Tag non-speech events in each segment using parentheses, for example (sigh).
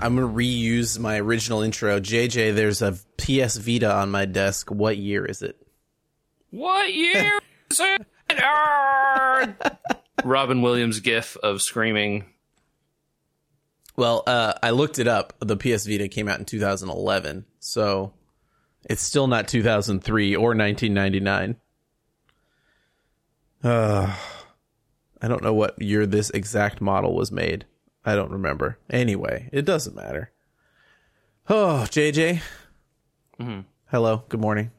I'm gonna reuse my original intro. JJ, there's a PS Vita on my desk. What year is it? What year is it? (laughs) Robin Williams gif of screaming. Well, uh, I looked it up. The PS Vita came out in 2011, so it's still not 2003 or 1999. Uh, (sighs) I don't know what year this exact model was made. I don't remember. Anyway, it doesn't matter. Oh, JJ. Mm-hmm. Hello. Good morning.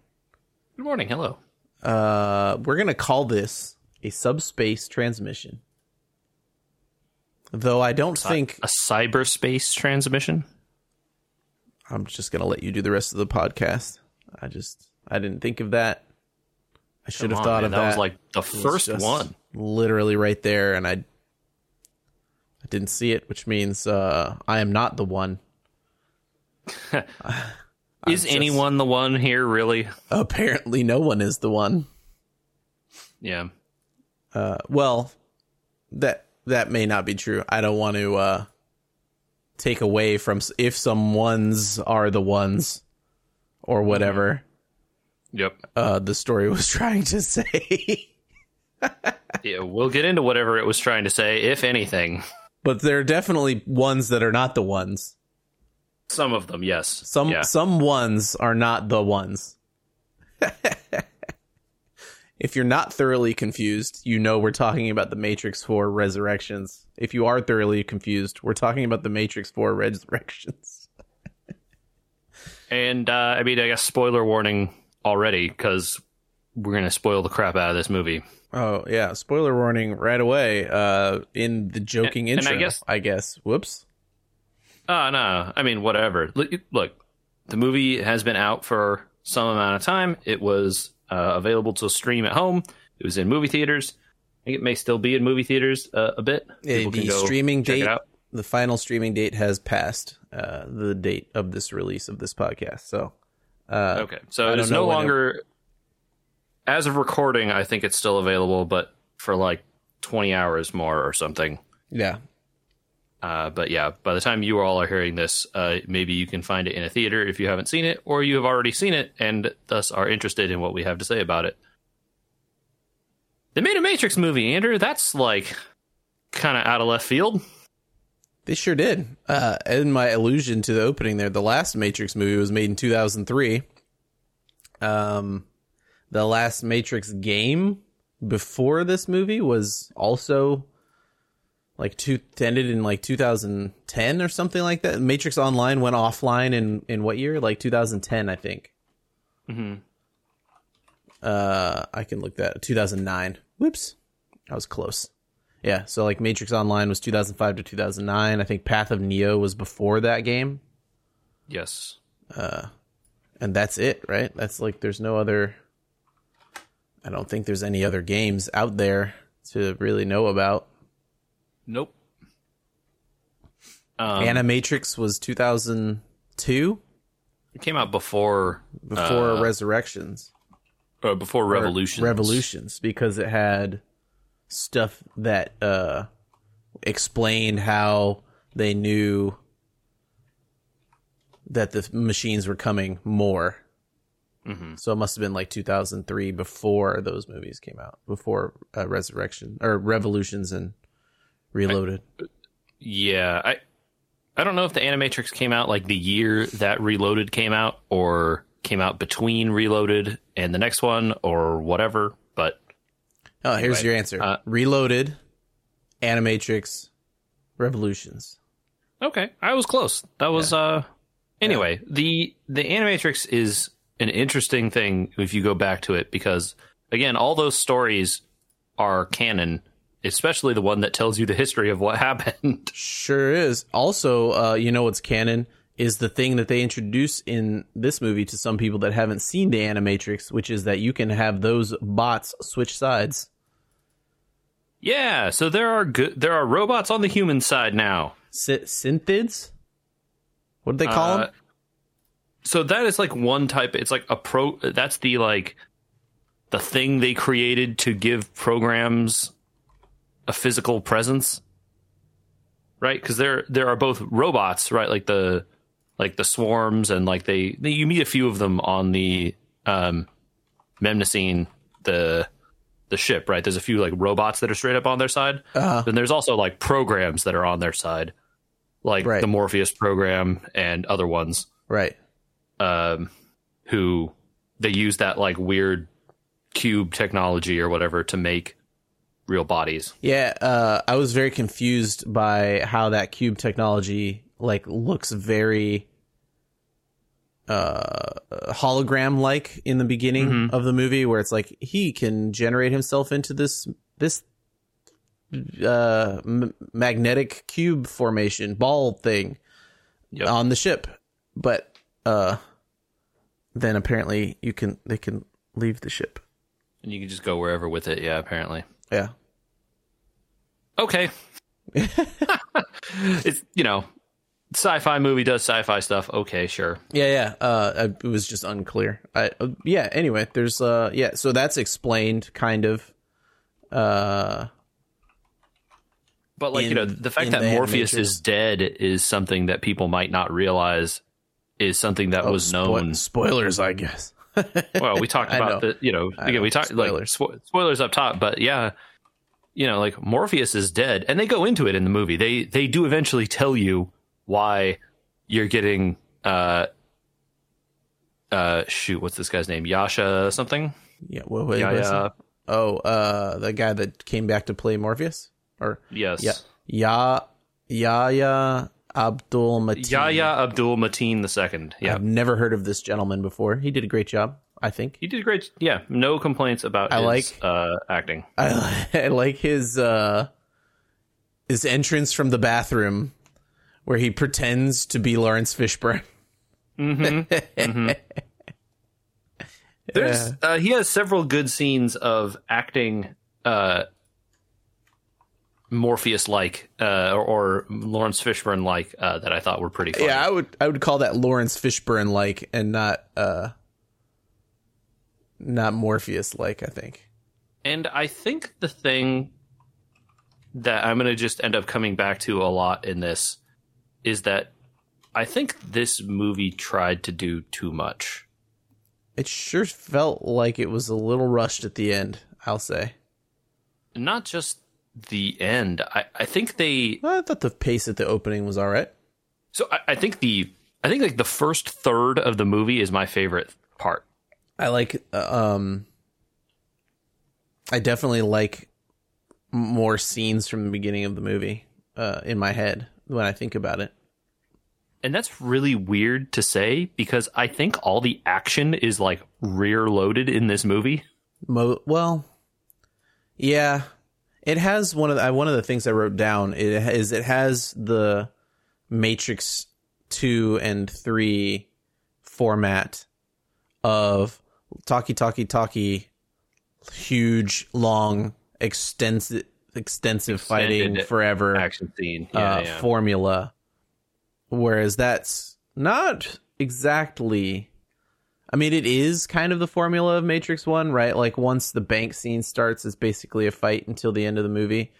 Good morning. Hello. Uh, we're gonna call this a subspace transmission. Though I don't think A cyberspace transmission. I'm just gonna let you do the rest of the podcast. I just I didn't think of that. I should Come have on, thought man, of that. that. was like the first just one. literally right there, and I didn't see it, which means uh, I am not the one. (laughs) Is just- anyone the one here? Really? Apparently, no one is the one. Yeah. Uh, well, that that may not be true. I don't want to uh, take away from if some ones are the ones or whatever Yep. uh, the story (laughs) was trying to say. Yeah, we'll get into whatever it was trying to say, if anything. But there are definitely ones that are not the ones. Some of them, yes. Some yeah. some ones are not the ones. (laughs) if you're not thoroughly confused, you know we're talking about the Matrix 4 Resurrections. If you are thoroughly confused, we're talking about the Matrix 4 Resurrections. (laughs) And uh, I mean, I guess spoiler warning already because we're gonna spoil the crap out of this movie. Oh, yeah, spoiler warning right away uh in the joking And- and I intro. guess- I guess. Whoops. Oh no, I mean whatever. Look, look, the movie has been out for some amount of time. It was uh, available to stream at home. It was in movie theaters. I think it may still be in movie theaters uh, a bit. Yeah, the streaming date the final streaming date has passed uh the date of this release of this podcast. So, uh Okay, so it is no when it- longer. As of recording, I think it's still available, but for like twenty hours more or something. yeah. Uh, but yeah, by the time you all are hearing this, uh, maybe you can find it in a theater if you haven't seen it, or you have already seen it and thus are interested in what we have to say about it. They made a Matrix movie, Andrew. That's like kind of out of left field. They sure did. Uh, in my allusion to the opening there, the last Matrix movie was made in 2003. Um, the last Matrix game before this movie was also like two ended in like 2010 or something like that. Matrix Online went offline in in what year? Like 2010, I think. Mm-hmm. Uh, I can look that 2009. Whoops, I was close. Yeah, so like Matrix Online was 2005 to 2009. I think Path of Neo was before that game, Yes. Uh, and that's it, right? That's like there's no other. I don't think there's any other games out there to really know about. Nope. Um, Animatrix was 2002 it came out before before uh, Resurrections. uh, before or Revolution. Revolutions because it had stuff that uh explained how they knew that the machines were coming more. Mhm. So it must have been like 2003 before those movies came out, before uh, Resurrection or Revolutions and Reloaded. Yeah, I I don't know if the Animatrix came out like the year that Reloaded came out or came out between Reloaded and the next one or whatever, but oh, here's Anyway, your answer: uh, Reloaded, Animatrix, Revolutions. okay, I was close. That was uh anyway, the the Animatrix is an interesting thing if you go back to it because again, all those stories are canon, especially the one that tells you the history of what (laughs) happened. Sure is. Also, uh, you know what's canon is the thing that they introduce in this movie to some people that haven't seen the Animatrix, which is that you can have those bots switch sides. yeah, so there are good there are robots on the human side now. Sy- synthids? What do they call Uh, them? So that is like one type it's like a pro that's the like the thing they created to give programs a physical presence right? Because there there are both robots, right? Like the like the swarms, and like they, they you meet a few of them on the um, Mnemosyne, the the ship, right? There's a few like robots that are straight up on their side. Uh-huh. Then there's also like programs that are on their side, like Right. the Morpheus program and other ones Right. Um, who they use that like weird cube technology or whatever to make real bodies. Yeah, uh, I was very confused by how that cube technology like looks very uh hologram like in the beginning of the movie where it's like he can generate himself into this this uh m- magnetic cube formation ball thing Yep. on the ship but uh then apparently you can they can leave the ship And you can just go wherever with it. Yeah, apparently. yeah Okay. (laughs) it's you know, sci-fi movie does sci-fi stuff. Okay, sure. Yeah, yeah. Uh, it was just unclear. I, uh, yeah. Anyway, there's uh, yeah. So that's explained, kind of. Uh, But like you know, the fact that the Morpheus is dead is something that people might not realize is something that was spo- known. Spoilers, I guess. (laughs) well, we talked about know. the, you know, again, know. we talked like Spoilers. spo- spoilers up top, but yeah, you know, like Morpheus is dead, and they go into it in the movie. They they do eventually tell you why you're getting uh uh shoot, what's this guy's name? Yasha something? Yeah. What, Yeah, is it? Oh, uh, the guy that came back to play Morpheus, or yes, yeah, Ya Yahya Abdul Mateen. Yahya Abdul Mateen the second. Yeah, I've never heard of this gentleman before. He did a great job, I think. he did a great. Yeah, no complaints about I his like- uh acting. I, (laughs) I like his uh his entrance from the bathroom where he pretends to be Laurence Fishburne. (laughs) There's uh, he has several good scenes of acting uh, Morpheus like uh, or, or Laurence Fishburne like uh, that I thought were pretty funny. Yeah, I would I would call that Laurence Fishburne like and not uh not Morpheus like, I think. And I think the thing that I'm going to just end up coming back to a lot in this is that I think this movie tried to do too much. It sure felt like it was a little rushed at the end, I'll say. Not just the end. I, I think they I thought the pace at the opening was all right. so I, I think the I think like the first third of the movie is my favorite part. I like uh, um I definitely like more scenes from the beginning of the movie uh in my head when I think about it. And that's really weird to say because I think all the action is like rear loaded in this movie. Mo- well, yeah, it has one of the, uh, one of the things I wrote down it is it has the Matrix two and three format of talkie talkie talkie, huge long extensive extensive fighting forever Action scene. uh, formula, whereas that's not exactly. I mean, it is kind of the formula of Matrix One, right? Like once the bank scene starts, it's basically a fight until the end of the movie.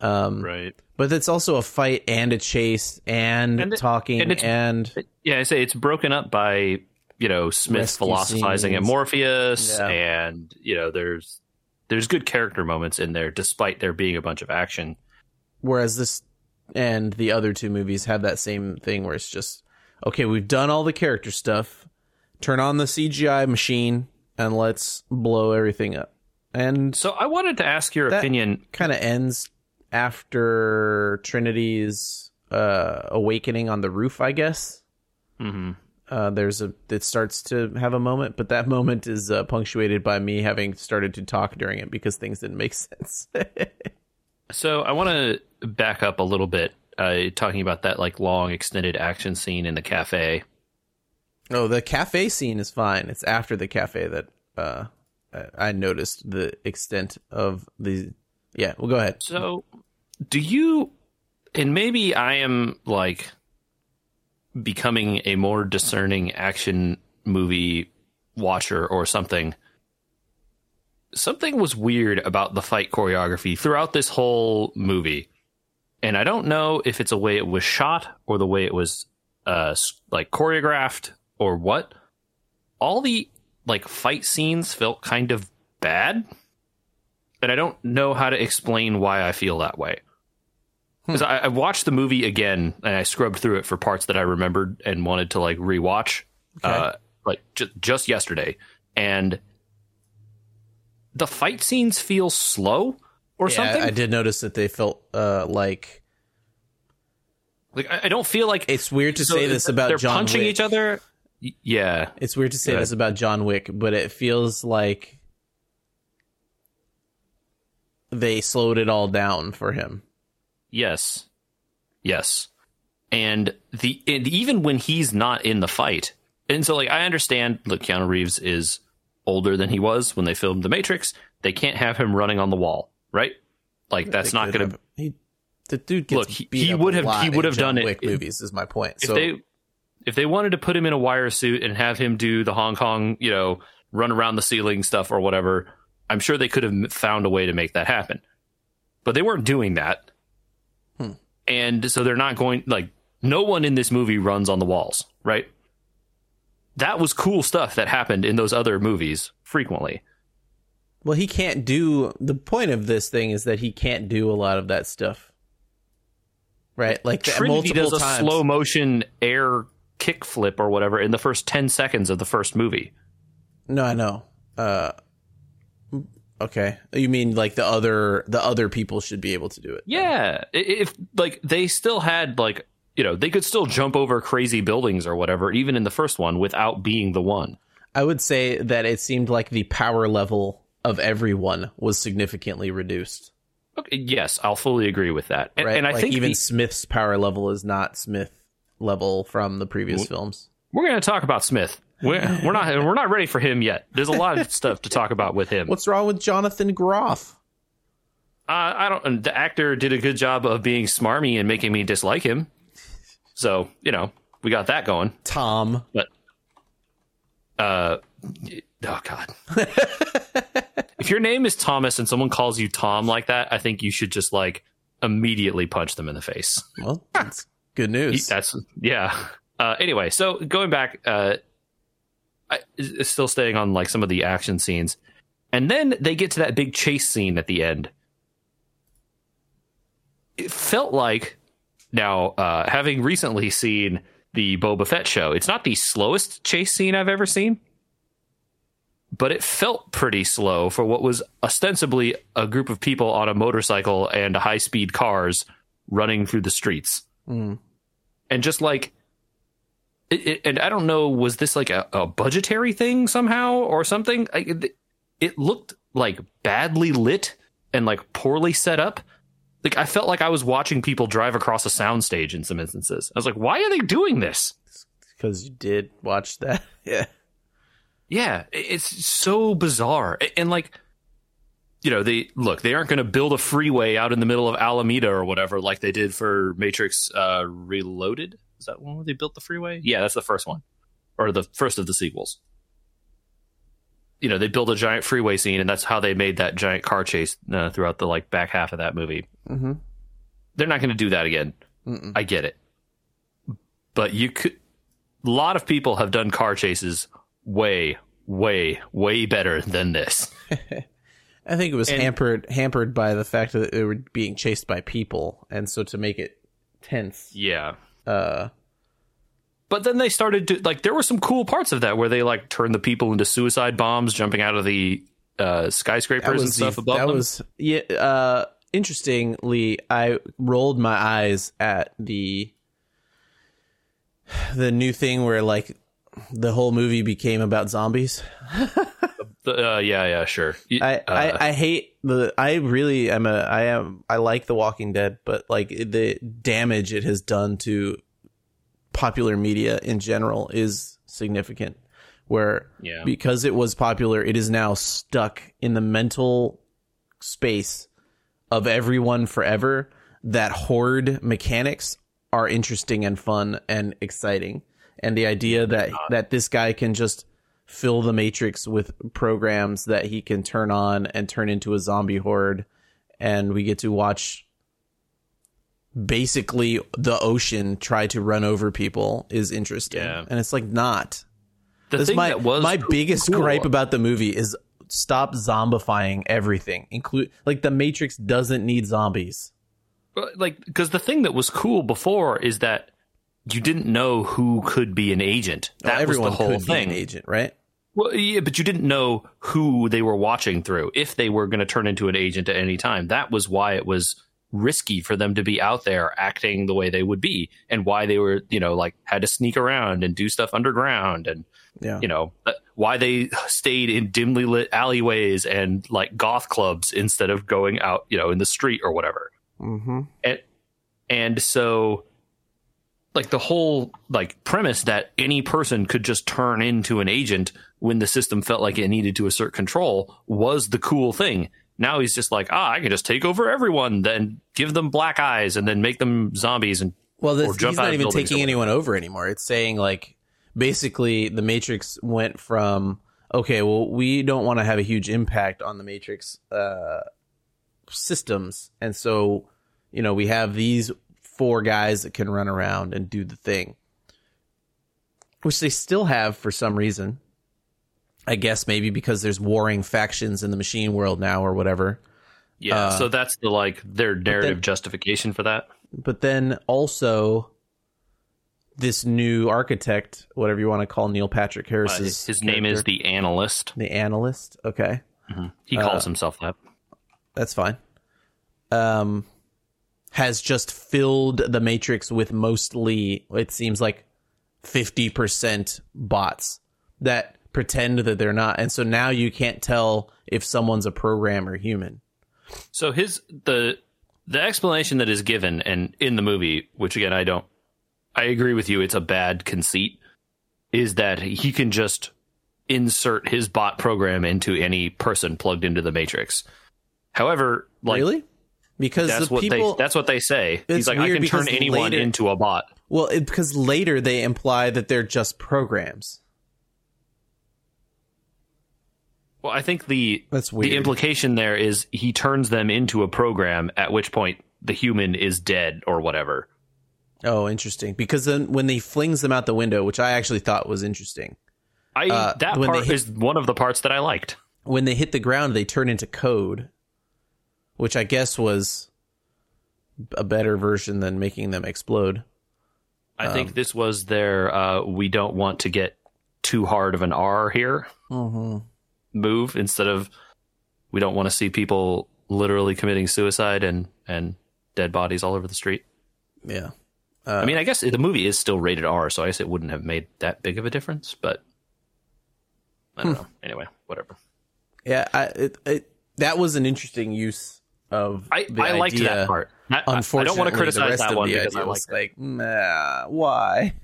Um, right. But it's also a fight and a chase and, And it- talking and and, Yeah, I say it's broken up by you know Smith philosophizing at. Morpheus, Yeah. and you know there's there's good character moments in there despite there being a bunch of action. whereas this and the other two movies have that same thing where it's just okay, we've done all the character stuff. Turn on the CGI machine and let's blow everything up. And So I wanted to ask your opinion. kind of ends after Trinity's uh, awakening on the roof, I guess. hmm Uh, there's a it starts to have a moment, but that (laughs) moment is uh, punctuated by me having started to talk during it because things didn't make (laughs) sense. So I want to back up a little bit, uh, talking about that like long extended action scene in the cafe. Oh, the cafe scene is fine. It's after the cafe that uh, I I noticed the extent of the. Yeah, well, go ahead. So, do you, and maybe I am like becoming a more discerning action movie watcher or something. Something was weird about the fight choreography throughout this whole movie. and I don't know if it's a way it was shot or the way it was uh like choreographed or what. All the like fight scenes felt kind of bad, and I don't know how to explain why I feel that way. Because I, I watched the movie again and I scrubbed through it for parts that I remembered and wanted to like rewatch, uh, like ju- just yesterday, and the fight scenes feel slow or Yeah, something. I did notice that they felt uh, like like I, I don't feel like it's weird to so say this about they're John punching Wick. each other. Yeah, It's weird to say Go this about John Wick, but it feels like they slowed it all down for him. Yes. Yes. And the and even when he's not in the fight. And so like I understand look Keanu Reeves is older than he was when they filmed The Matrix. They can't have him running on the wall, right? Like that's not going to He, the dude gets Look, he- he would have- he would have John done it Wick if- movies. Is my point. if So they if they wanted to put him in a wire suit and have him do the Hong Kong, you know, run around the ceiling stuff or whatever, I'm sure they could have found a way to make that happen. But they weren't doing that. Hmm. And so they're not going like no one in this movie runs on the walls, right? That was cool stuff that happened in those other movies frequently. well, he can't do. The point of this thing is that he can't do a lot of that stuff, right? Like Trinity multiple does a times. slow motion air kickflip or whatever in the first 10 seconds of the first movie. No, I know. Uh, okay, you mean like the other the other people should be able to do it? Yeah, if like they still had like you know they could still jump over crazy buildings or whatever, even in the first one without being the one. I would say that it seemed like the power level of everyone was significantly reduced. Okay, yes, I'll fully agree with that, and, Right? and I like think even the- Smith's power level is not Smith level from the previous films. we're going to talk about Smith. We're, we're not we're not ready for him yet. There's a lot of stuff to talk about with him. What's wrong with Jonathan Groff? Uh, I don't. The actor did a good job of being smarmy and making me dislike him. So you know we got that going. Tom. But uh, oh god, (laughs) if your name is Thomas and someone calls you Tom like that, I think you should just like immediately punch them in the face. Well, that's good news. That's yeah. Uh, anyway, so going back, uh, I, still staying on like some of the action scenes, and then they get to that big chase scene at the end. It felt like now, uh, having recently seen the Boba Fett show, it's not the slowest chase scene I've ever seen, but it felt pretty slow for what was ostensibly a group of people on a motorcycle and high speed cars running through the streets Mm. And just like it, it, and i don't know was this like a, a budgetary thing somehow or something? I, it, it looked like badly lit and like poorly set up. Like i felt like i was watching people drive across a soundstage in some instances. I was like why are they doing this? Because you did watch that. (laughs) Yeah. yeah it- it's so bizarre. And like you know they look they aren't going to build a freeway out in the middle of alameda or whatever like they did for matrix uh reloaded? Is that one where they built the freeway? Yeah that's the first one. Or the first of the sequels. You know they built a giant freeway scene and that's how they made that giant car chase uh, throughout the like back half of that movie. Mm-hmm. they're not going to do that again. Mm-mm. i get it. But you could a lot of people have done car chases way way way better than this (laughs) I think it was And- hampered hampered by the fact that they were being chased by people, and so to make it tense, yeah uh, but then they started to like there were some cool parts of that where they like turned the people into suicide bombs jumping out of the uh, skyscrapers and stuff the- above that them. was yeah. Uh, interestingly, I rolled my eyes at the the new thing where like the whole movie became about zombies. (laughs) Uh, yeah, yeah, sure. I, uh, I, I hate the I really am a I am I like The Walking Dead, but like the damage it has done to popular media in general is significant. Where Yeah. because it was popular, it is now stuck in the mental space of everyone forever. That horde mechanics are interesting and fun and exciting, and the idea that that this guy can just fill the matrix with programs that he can turn on and turn into a zombie horde and we get to watch basically the ocean try to run over people is interesting. Yeah. And it's like not. The This is thing my that was my biggest cool- gripe about the movie is stop zombifying everything. Include like the Matrix doesn't need zombies. like because the thing that was cool before is that you didn't know who could be an agent. Oh, that was Everyone the whole could thing. be an agent, right? Well, yeah, but you didn't know who they were watching through if they were going to turn into an agent at any time. That was why it was risky for them to be out there acting the way they would be, and why they were, you know, like had to sneak around and do stuff underground, and Yeah. you know, uh, why they stayed in dimly lit alleyways and like goth clubs instead of going out, you know, in the street or whatever Mm-hmm. and and so like the whole like premise that any person could just turn into an agent when the system felt like it needed to assert control was the cool thing. Now he's just like ah i can just take over everyone then give them black eyes and then make them zombies and Well, this, he's not even taking anyone over anymore. It's saying like basically the Matrix went from okay, well, we don't want to have a huge impact on the Matrix uh, systems, and so you know we have these four guys that can run around and do the thing, which they still have for some reason. I guess maybe because there's warring factions in the machine world now or whatever. yeah Uh, so that's the like their narrative then- justification for that but then also this new architect, whatever you want to call Neil Patrick Uh, his, his name is the analyst the analyst. Okay, he calls himself that that's fine. Um, has just filled the Matrix with mostly it seems like fifty percent bots that pretend that they're not, and so now you can't tell if someone's a program or human. So his the the explanation that is given and in the movie, which again I don't I agree with you, it's a bad conceit, is that he can just insert his bot program into any person plugged into the matrix. However, like really? Because that's the what people, they that's what they say. He's like, I can turn anyone later- into a bot. Well, it, because later they imply that they're just programs. Well, I think the That's weird. the implication there is he turns them into a program, at which point the human is dead or whatever. oh, interesting. Because then when he flings them out the window, which I actually thought was interesting, I Uh, that part hit- is one of the parts that I liked. when they hit the ground, they turn into code, which I guess was a better version than making them explode. I Um, think this was their uh, we don't want to get too hard of an R here Mm-hmm. move instead of we don't want to see people literally committing suicide and and dead bodies all over the street. Yeah. I mean, I guess the movie is still rated R, so I guess it wouldn't have made that big of a difference, but I Hmm. don't know. Anyway, whatever. Yeah. I, it, it, that was an interesting use of I, the I liked that part. I, I- I don't want to criticize that one because I like was like, nah, why?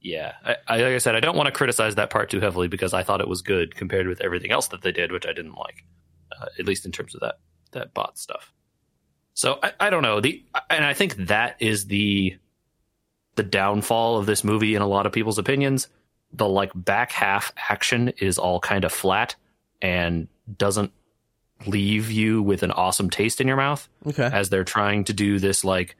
Yeah, I, I, like I said, I don't want to criticize that part too heavily because I thought it was good compared with everything else that they did, which I didn't like, uh, at least in terms of that that bot stuff. So I, I don't know the, and I think that is the the downfall of this movie in a lot of people's opinions. The like back half action is all kind of flat and doesn't leave you with an awesome taste in your mouth Okay. as they're trying to do this like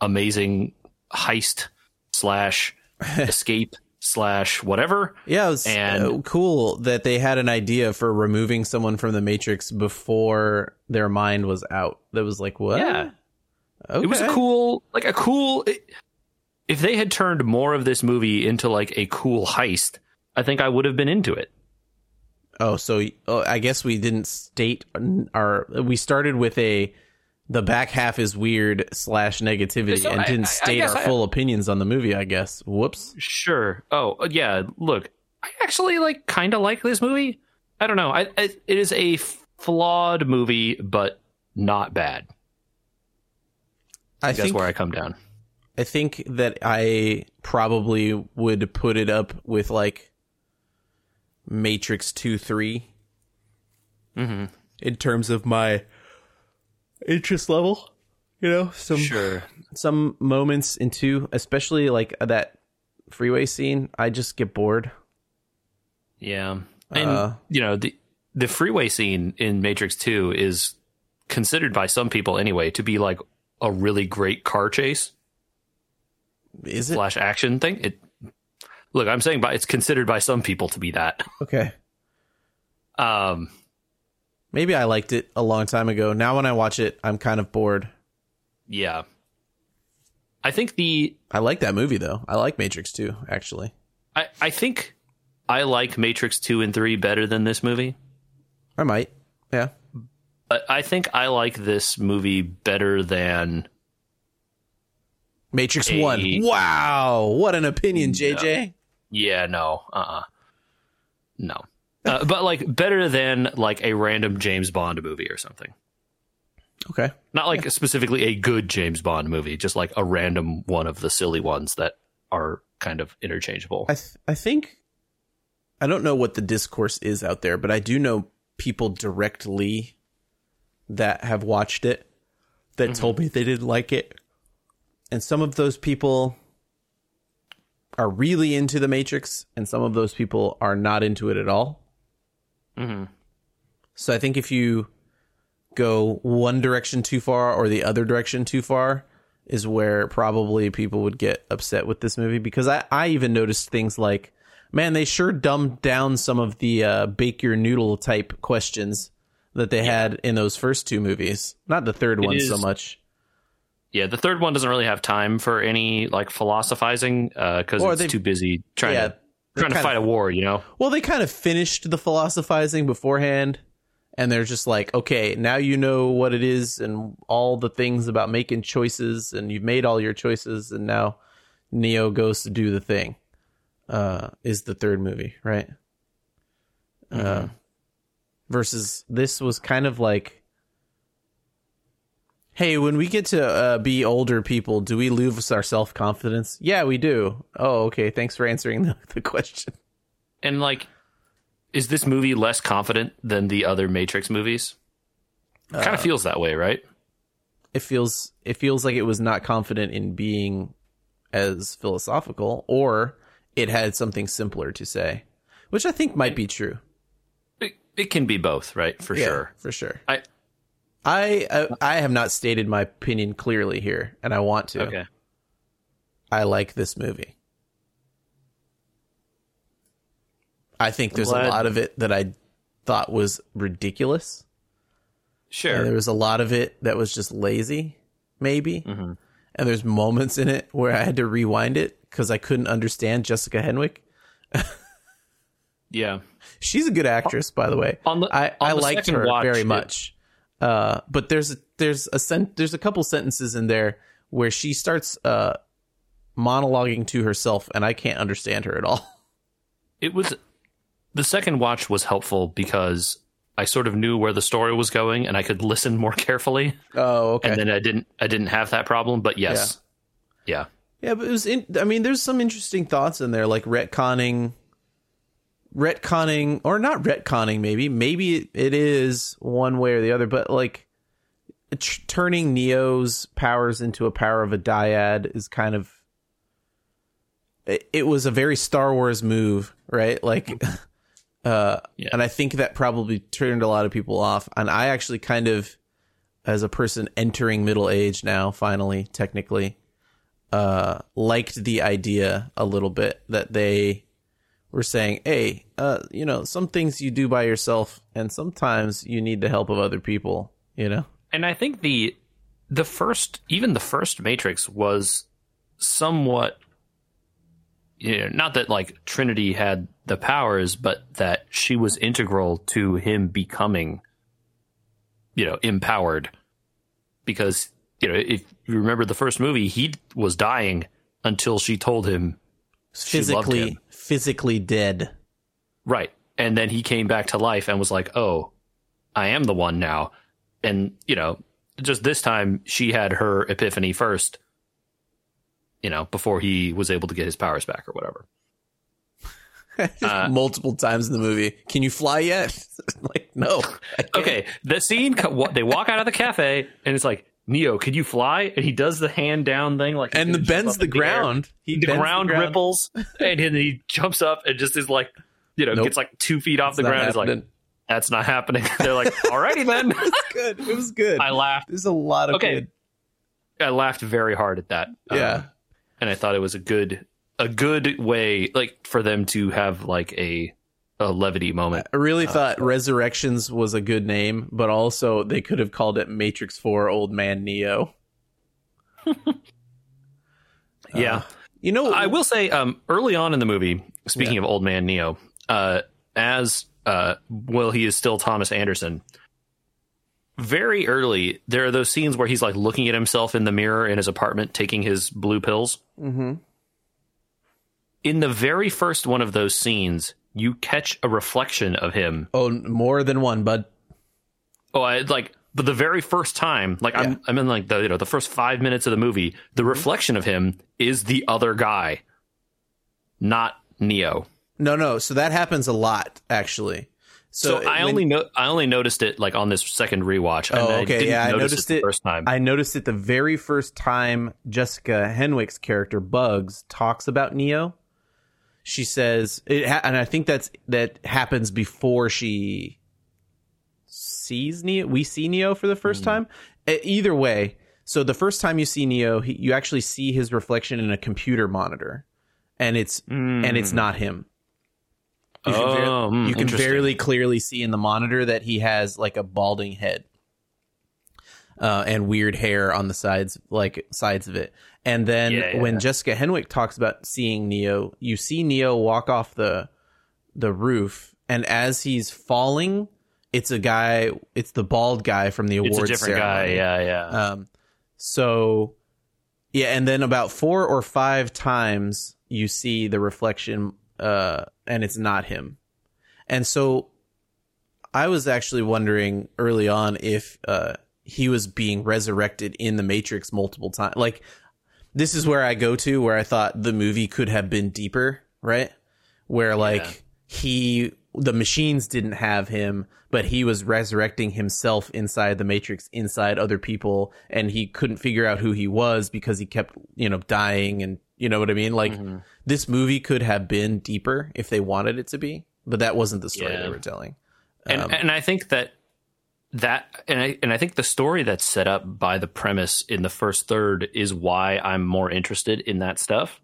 amazing heist slash (laughs) escape slash whatever. Yeah, it was And- uh, cool that they had an idea for removing someone from the Matrix before their mind was out. That was like, what? Yeah. okay. It was a cool, like a cool. It, if they had turned more of this movie into like a cool heist, I think I would have been into it. Oh, so oh, I guess we didn't state our. We started with a the back half is weird slash negativity, So and I- didn't I- I state our I- full opinions on the movie. I guess. Whoops. Sure. Oh, yeah. Look, I actually like kind of like this movie. I don't know. I, I it is a flawed movie, but not bad. I That's think where I come down. I think that I probably would put it up with like Matrix 2 3 Mm-hmm. in terms of my interest level. You know, some Sure. some moments in 2, especially like that freeway scene, I just get bored. Yeah, and Uh, you know the the freeway scene in Matrix Two is considered by some people anyway to be like a really great car chase Is it slash action thing. It look, I'm saying, by it's considered by some people to be that. okay? Um, Maybe I liked it a long time ago. Now when I watch it, I'm kind of bored. yeah, I think the I like that movie though. I like Matrix 2, actually. I I think I like Matrix two and three better than this movie. I might. Yeah. But I think I like this movie better than Matrix A- 1. Wow. What an opinion, JJ. Yeah, no, uh, uh no. Uh, but like better than like a random James Bond movie or something. Okay. Not like specifically a good James Bond movie, just like a random one of the silly ones that are kind of interchangeable. I th- I think I don't know what the discourse is out there, but I do know people directly that have watched it that told me they didn't like it. And some of those people are really into the Matrix and some of those people are not into it at all. hmm So I think if you go one direction too far or the other direction too far is where probably people would get upset with this movie because I, I even noticed things like man they sure dumbed down some of the uh, bake your noodle type questions that they had in those first two movies. Not the third one so much Yeah, the third one doesn't really have time for any like philosophizing because Or it's too busy trying yeah, to trying to fight of- a war. You know. well they kind of finished the philosophizing beforehand and they're just like okay now you know what it is and all the things about making choices and you've made all your choices and now neo goes to do the thing uh is the third movie right uh versus this was kind of like hey when we get to uh, be older people do we lose our self-confidence yeah we do oh okay thanks for answering (laughs) the, the question And like, is this movie less confident than the other Matrix movies? kind Uh, of feels that way, right? it feels it feels like it was not confident in being as philosophical or it had something simpler to say which i think might be true It, it can be both, right? For Yeah, sure. for sure I i uh, i have not stated my opinion clearly here and i want to okay. i like this movie i think there's a lot of it that i thought was ridiculous Sure. And there was a lot of it that was just lazy, maybe. Mm-hmm. And there's moments in it where I had to rewind it because I couldn't understand Jessica Henwick. (laughs) yeah. She's a good actress, by the way. On the- I, on I the liked her watch, very much. Uh, but there's a, there's a sent there's a couple sentences in there where she starts uh, monologuing to herself, and I can't understand her at all. (laughs) It was the second watch was helpful because I sort of knew where the story was going and I could listen more carefully. Oh, okay. And then I didn't I didn't have that problem. But yes. Yeah. Yeah, but it was. In, I mean, there's some interesting thoughts in there, like retconning, retconning, or not retconning. Maybe, maybe it, is one way or the other. But like, tr- turning Neo's powers into a power of a dyad is kind of. It, it was a very Star Wars move, right? Like, (laughs) uh, Yeah. and I think that probably turned a lot of people off. And I actually kind of, as a person entering middle age now, finally, technically uh, liked the idea a little bit that they were saying, "Hey, uh, you know, some things you do by yourself, and sometimes you need the help of other people." You know, And I think the the first even the first Matrix was somewhat you know, not that like Trinity had the powers, but that she was integral to him becoming you know, empowered. Because, you know, if you remember the first movie, he was dying until she told him She loved physically, him. Physically dead. Right. And then he came back to life and was like, oh, I am the one now. And, you know, just this time she had her epiphany first, you know, before he was able to get his powers back or whatever. (laughs) Uh, Multiple times in the movie. Can you fly yet? (laughs) like, no. Okay. The scene, (laughs) they walk out of the cafe and it's like, Neo, could you fly? And he does the hand down thing. like, And the bends the ground. He The bends ground, ripples (laughs) and then he jumps up and just is like, you know, Nope. gets like two feet off It's the ground. He's like, that's not happening. (laughs) They're like, alrighty then. (laughs) It was good. It was good. I laughed. There's a lot of Okay. good. I laughed very hard at that. Uh, Yeah. and I thought it was a good a good way like for them to have like a a levity moment. I really thought Resurrections was a good name, but also they could have called it Matrix 4 Old Man Neo. (laughs) yeah. You know, I will say, um, early on in the movie, speaking of old man Neo, uh, as uh, well, he is still Thomas Anderson. Very early, there are those scenes where he's like looking at himself in the mirror in his apartment, taking his blue pills. Mhm. In the very first one of those scenes, you catch a reflection of him. oh, more than one, bud. Oh, I like, but the very first time, like Yeah. I'm, I'm in like the you know the first five minutes of the movie, the mm-hmm. reflection of him is the other guy, not Neo. No, no. So that happens a lot, actually. So, uh, I when- only no- I only noticed it like on this second rewatch. Oh, I okay. didn't Yeah, I noticed the it first time. I noticed it the very first time Jessica Henwick's character Bugs talks about Neo. She says it, ha- and I think that's that happens before she sees Neo. We see Neo for the first time. E- either way, so the first time you see Neo, he, you actually see his reflection in a computer monitor, and it's and it's not him. You can, ver- Oh, hmm, you can very clearly see in the monitor that he has like a balding head uh, and weird hair on the sides, like sides of it. And then Yeah, yeah. when Jessica Henwick talks about seeing Neo, you see Neo walk off the the roof, and as he's falling, it's a guy. It's the bald guy from the it's awards a different guy. ceremony. Yeah, yeah. Um, so yeah, and then about four or five times you see the reflection, uh, and it's not him. And so I was actually wondering early on if uh, he was being resurrected in the Matrix multiple times. Like this is where I go to where I thought the movie could have been deeper, right? Where like he the machines didn't have him, but he was resurrecting himself inside the Matrix, inside other people, and he couldn't figure out who he was because he kept, you know, dying and you know what I mean? Like this movie could have been deeper if they wanted it to be, but that wasn't the story Yeah. they were telling. and um, and I think that that and I and I think the story that's set up by the premise in the first third is why I'm more interested in that stuff.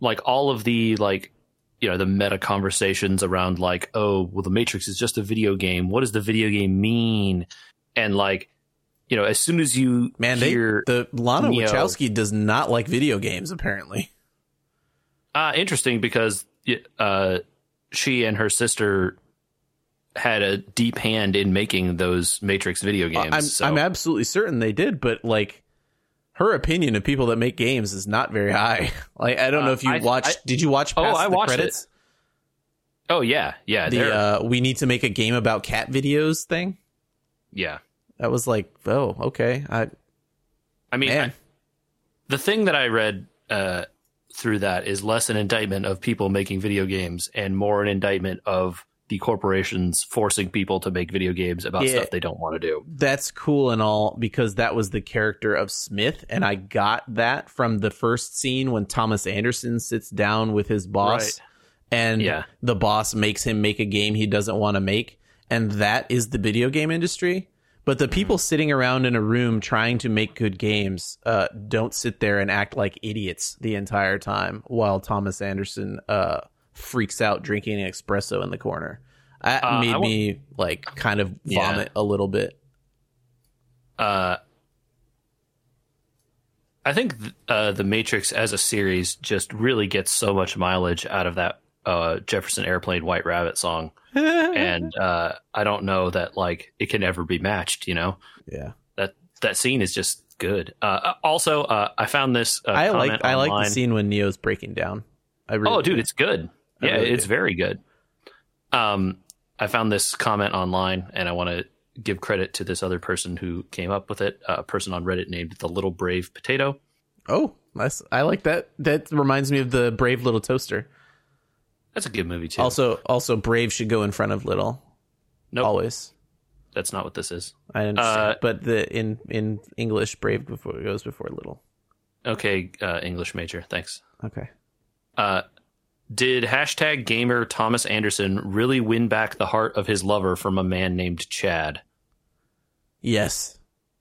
Like all of the like you know the meta conversations around like oh well the Matrix is just a video game. What does the video game mean? And like you know as soon as you Man, they hear the Lana Neo- Wachowski does not like video games apparently. Uh, interesting because uh, she and her sister had a deep hand in making those Matrix video games. I'm so- I'm absolutely certain they did, but like her opinion of people that make games is not very high. (laughs) Like I don't know Uh, if you I- watched. I- did you watch? Oh, I watched it. credits? oh yeah, yeah, The uh, we need to make a game about cat videos thing. yeah. That was like, oh, okay. I I mean, man, the thing that I read uh, through that is less an indictment of people making video games and more an indictment of the corporations forcing people to make video games about Yeah. stuff they don't want to do. that's cool and all because that was the character of Smith, and I got that from the first scene when Thomas Anderson sits down with his boss, Right. and Yeah. the boss makes him make a game he doesn't want to make, and that is the video game industry. But the people sitting around in a room trying to make good games uh, don't sit there and act like idiots the entire time while Thomas Anderson uh, freaks out drinking an espresso in the corner. That Uh, made me like kind of Yeah. vomit a little bit. Uh, I think th- uh, the Matrix as a series just really gets so much mileage out of that uh, Jefferson Airplane White Rabbit song, (laughs) and uh, I don't know that like it can ever be matched. You know Yeah, that that scene is just good. Uh, also, uh, I found this. Uh, I like I like the scene when Neo's breaking down. I really Oh, dude, it's good. Yeah, really it's do. very good. Um, I found this comment online, and I want to give credit to this other person who came up with it. A person on Reddit named the Little Brave Potato. oh, that's I like that. That reminds me of the Brave Little Toaster. That's a good movie too. Also, also Brave should go in front of Little nope, always. that's not what this is. I understand, Uh, but the in in English, Brave before goes before Little. Okay, uh, English major, thanks. Okay. Uh, did hashtag gamer Thomas Anderson really win back the heart of his lover from a man named Chad? Yes,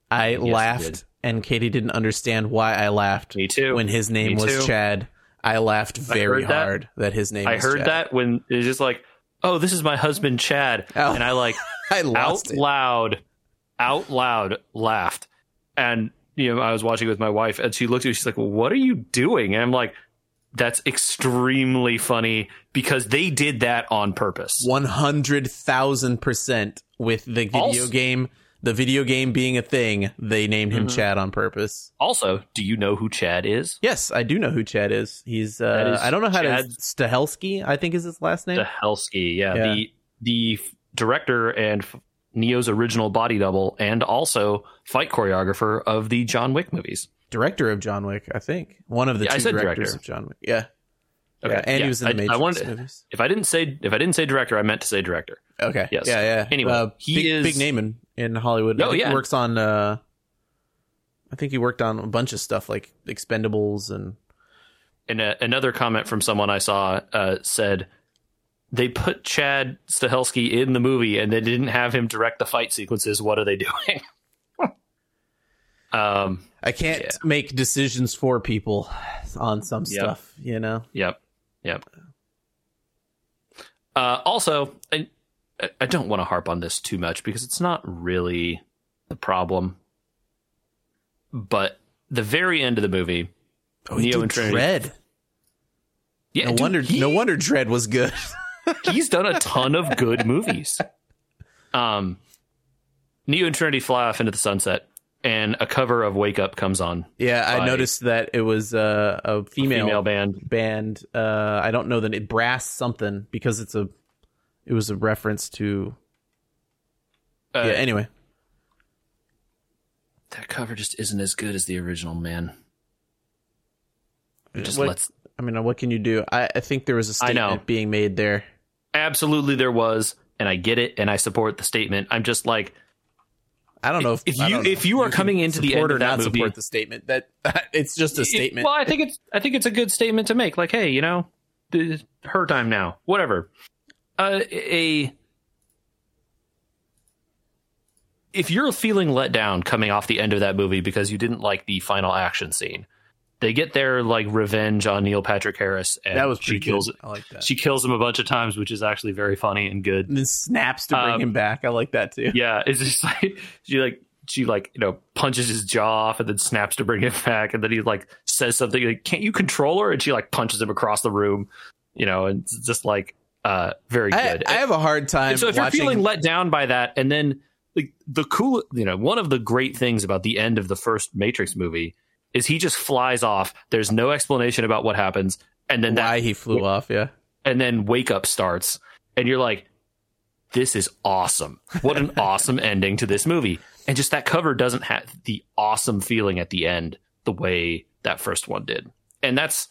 I he laughed and Katie didn't understand why I laughed Me too. when his name Me was too. Chad. I laughed very that. hard that. his name was Chad. I heard Chad. that when it's just like, oh, this is my husband Chad, Oh. and I like (laughs) I out it. loud, out loud laughed, and you know I was watching with my wife, and she looked at me, she's like, "What are you doing?" And I'm like, "That's extremely funny because they did that on purpose." 100,000% with the video Also- game. The video game being a thing, they named him Mhm. Chad on purpose. Also, do you know who Chad is? Yes, I do know who Chad is. He's uh is I don't know how Chad- to Stahelski, I think is his last name. Stahelski, yeah, Yeah. the the f- director and f- Neo's original body double, and also fight choreographer of the John Wick movies. Director of John Wick, I think. One of the Yeah, I two directors director. of John Wick. Yeah. Okay, yeah. And yeah, he was in the I- I Matrix wanted- movies. If I didn't say if I didn't say director, I meant to say director. Okay. Yes. Yeah, yeah. Anyway, uh, he big, is- big name in, in Hollywood. Oh, yeah. He works on uh I think he worked on a bunch of stuff like Expendables and And uh, another comment from someone I saw uh, said they put Chad Stahelski in the movie and they didn't have him direct the fight sequences. What are they (laughs) doing? Um. I can't Yeah. make decisions for people on some Yep. stuff, you know. Yep. Yep. Uh, also, I, I don't want to harp on this too much because it's not really the problem. But the very end of the movie, Oh, Neo and Trinity. Dread. yeah, No dude, wonder he- no wonder Dread was good. (laughs) he's done a ton of good movies. Um, Neo and Trinity fly off into the sunset, and a cover of "Wake Up" comes on. yeah, I noticed that it was uh, a female, Female band. band. Uh, I don't know the name, brass something because it's a it was a reference to Uh, yeah, anyway. that cover just isn't as good as the original, man. It just What- lets I mean, what can you do? I, I think there was a I know. statement being made there. absolutely there was, and I get it, and I support the statement. I'm just like, I don't know if, If you- know if you are can coming into the end or not movie- support the statement that (laughs) it's just a It- statement. well, I think it's I think it's a good statement to make. Like, hey, you know, her time now, whatever. Uh, a if you're feeling let down coming off the end of that movie because you didn't like the final action scene, they get their like revenge on Neil Patrick Harris, and that was she pretty kills good. I like that. she kills him a bunch of times, which is actually very funny and good. and then snaps to bring Um, him back. I like that too. Yeah, it's just (laughs) like she like she like you know punches his jaw off and then snaps to bring him (laughs) back, and then he like says something like, "Can't you control her?" And she like punches him across the room, you know, and it's just like uh very I, good. I have a hard time. And so if watching, you're feeling let down by that, and then like the cool, you know, one of the great things about the end of the first Matrix movie is he just flies off. There's no explanation about what happens, and then that he flew off, yeah. and then wake up starts. And you're like this is awesome. What an (laughs) awesome ending to this movie. And just that cover doesn't have the awesome feeling at the end the way that first one did. And that's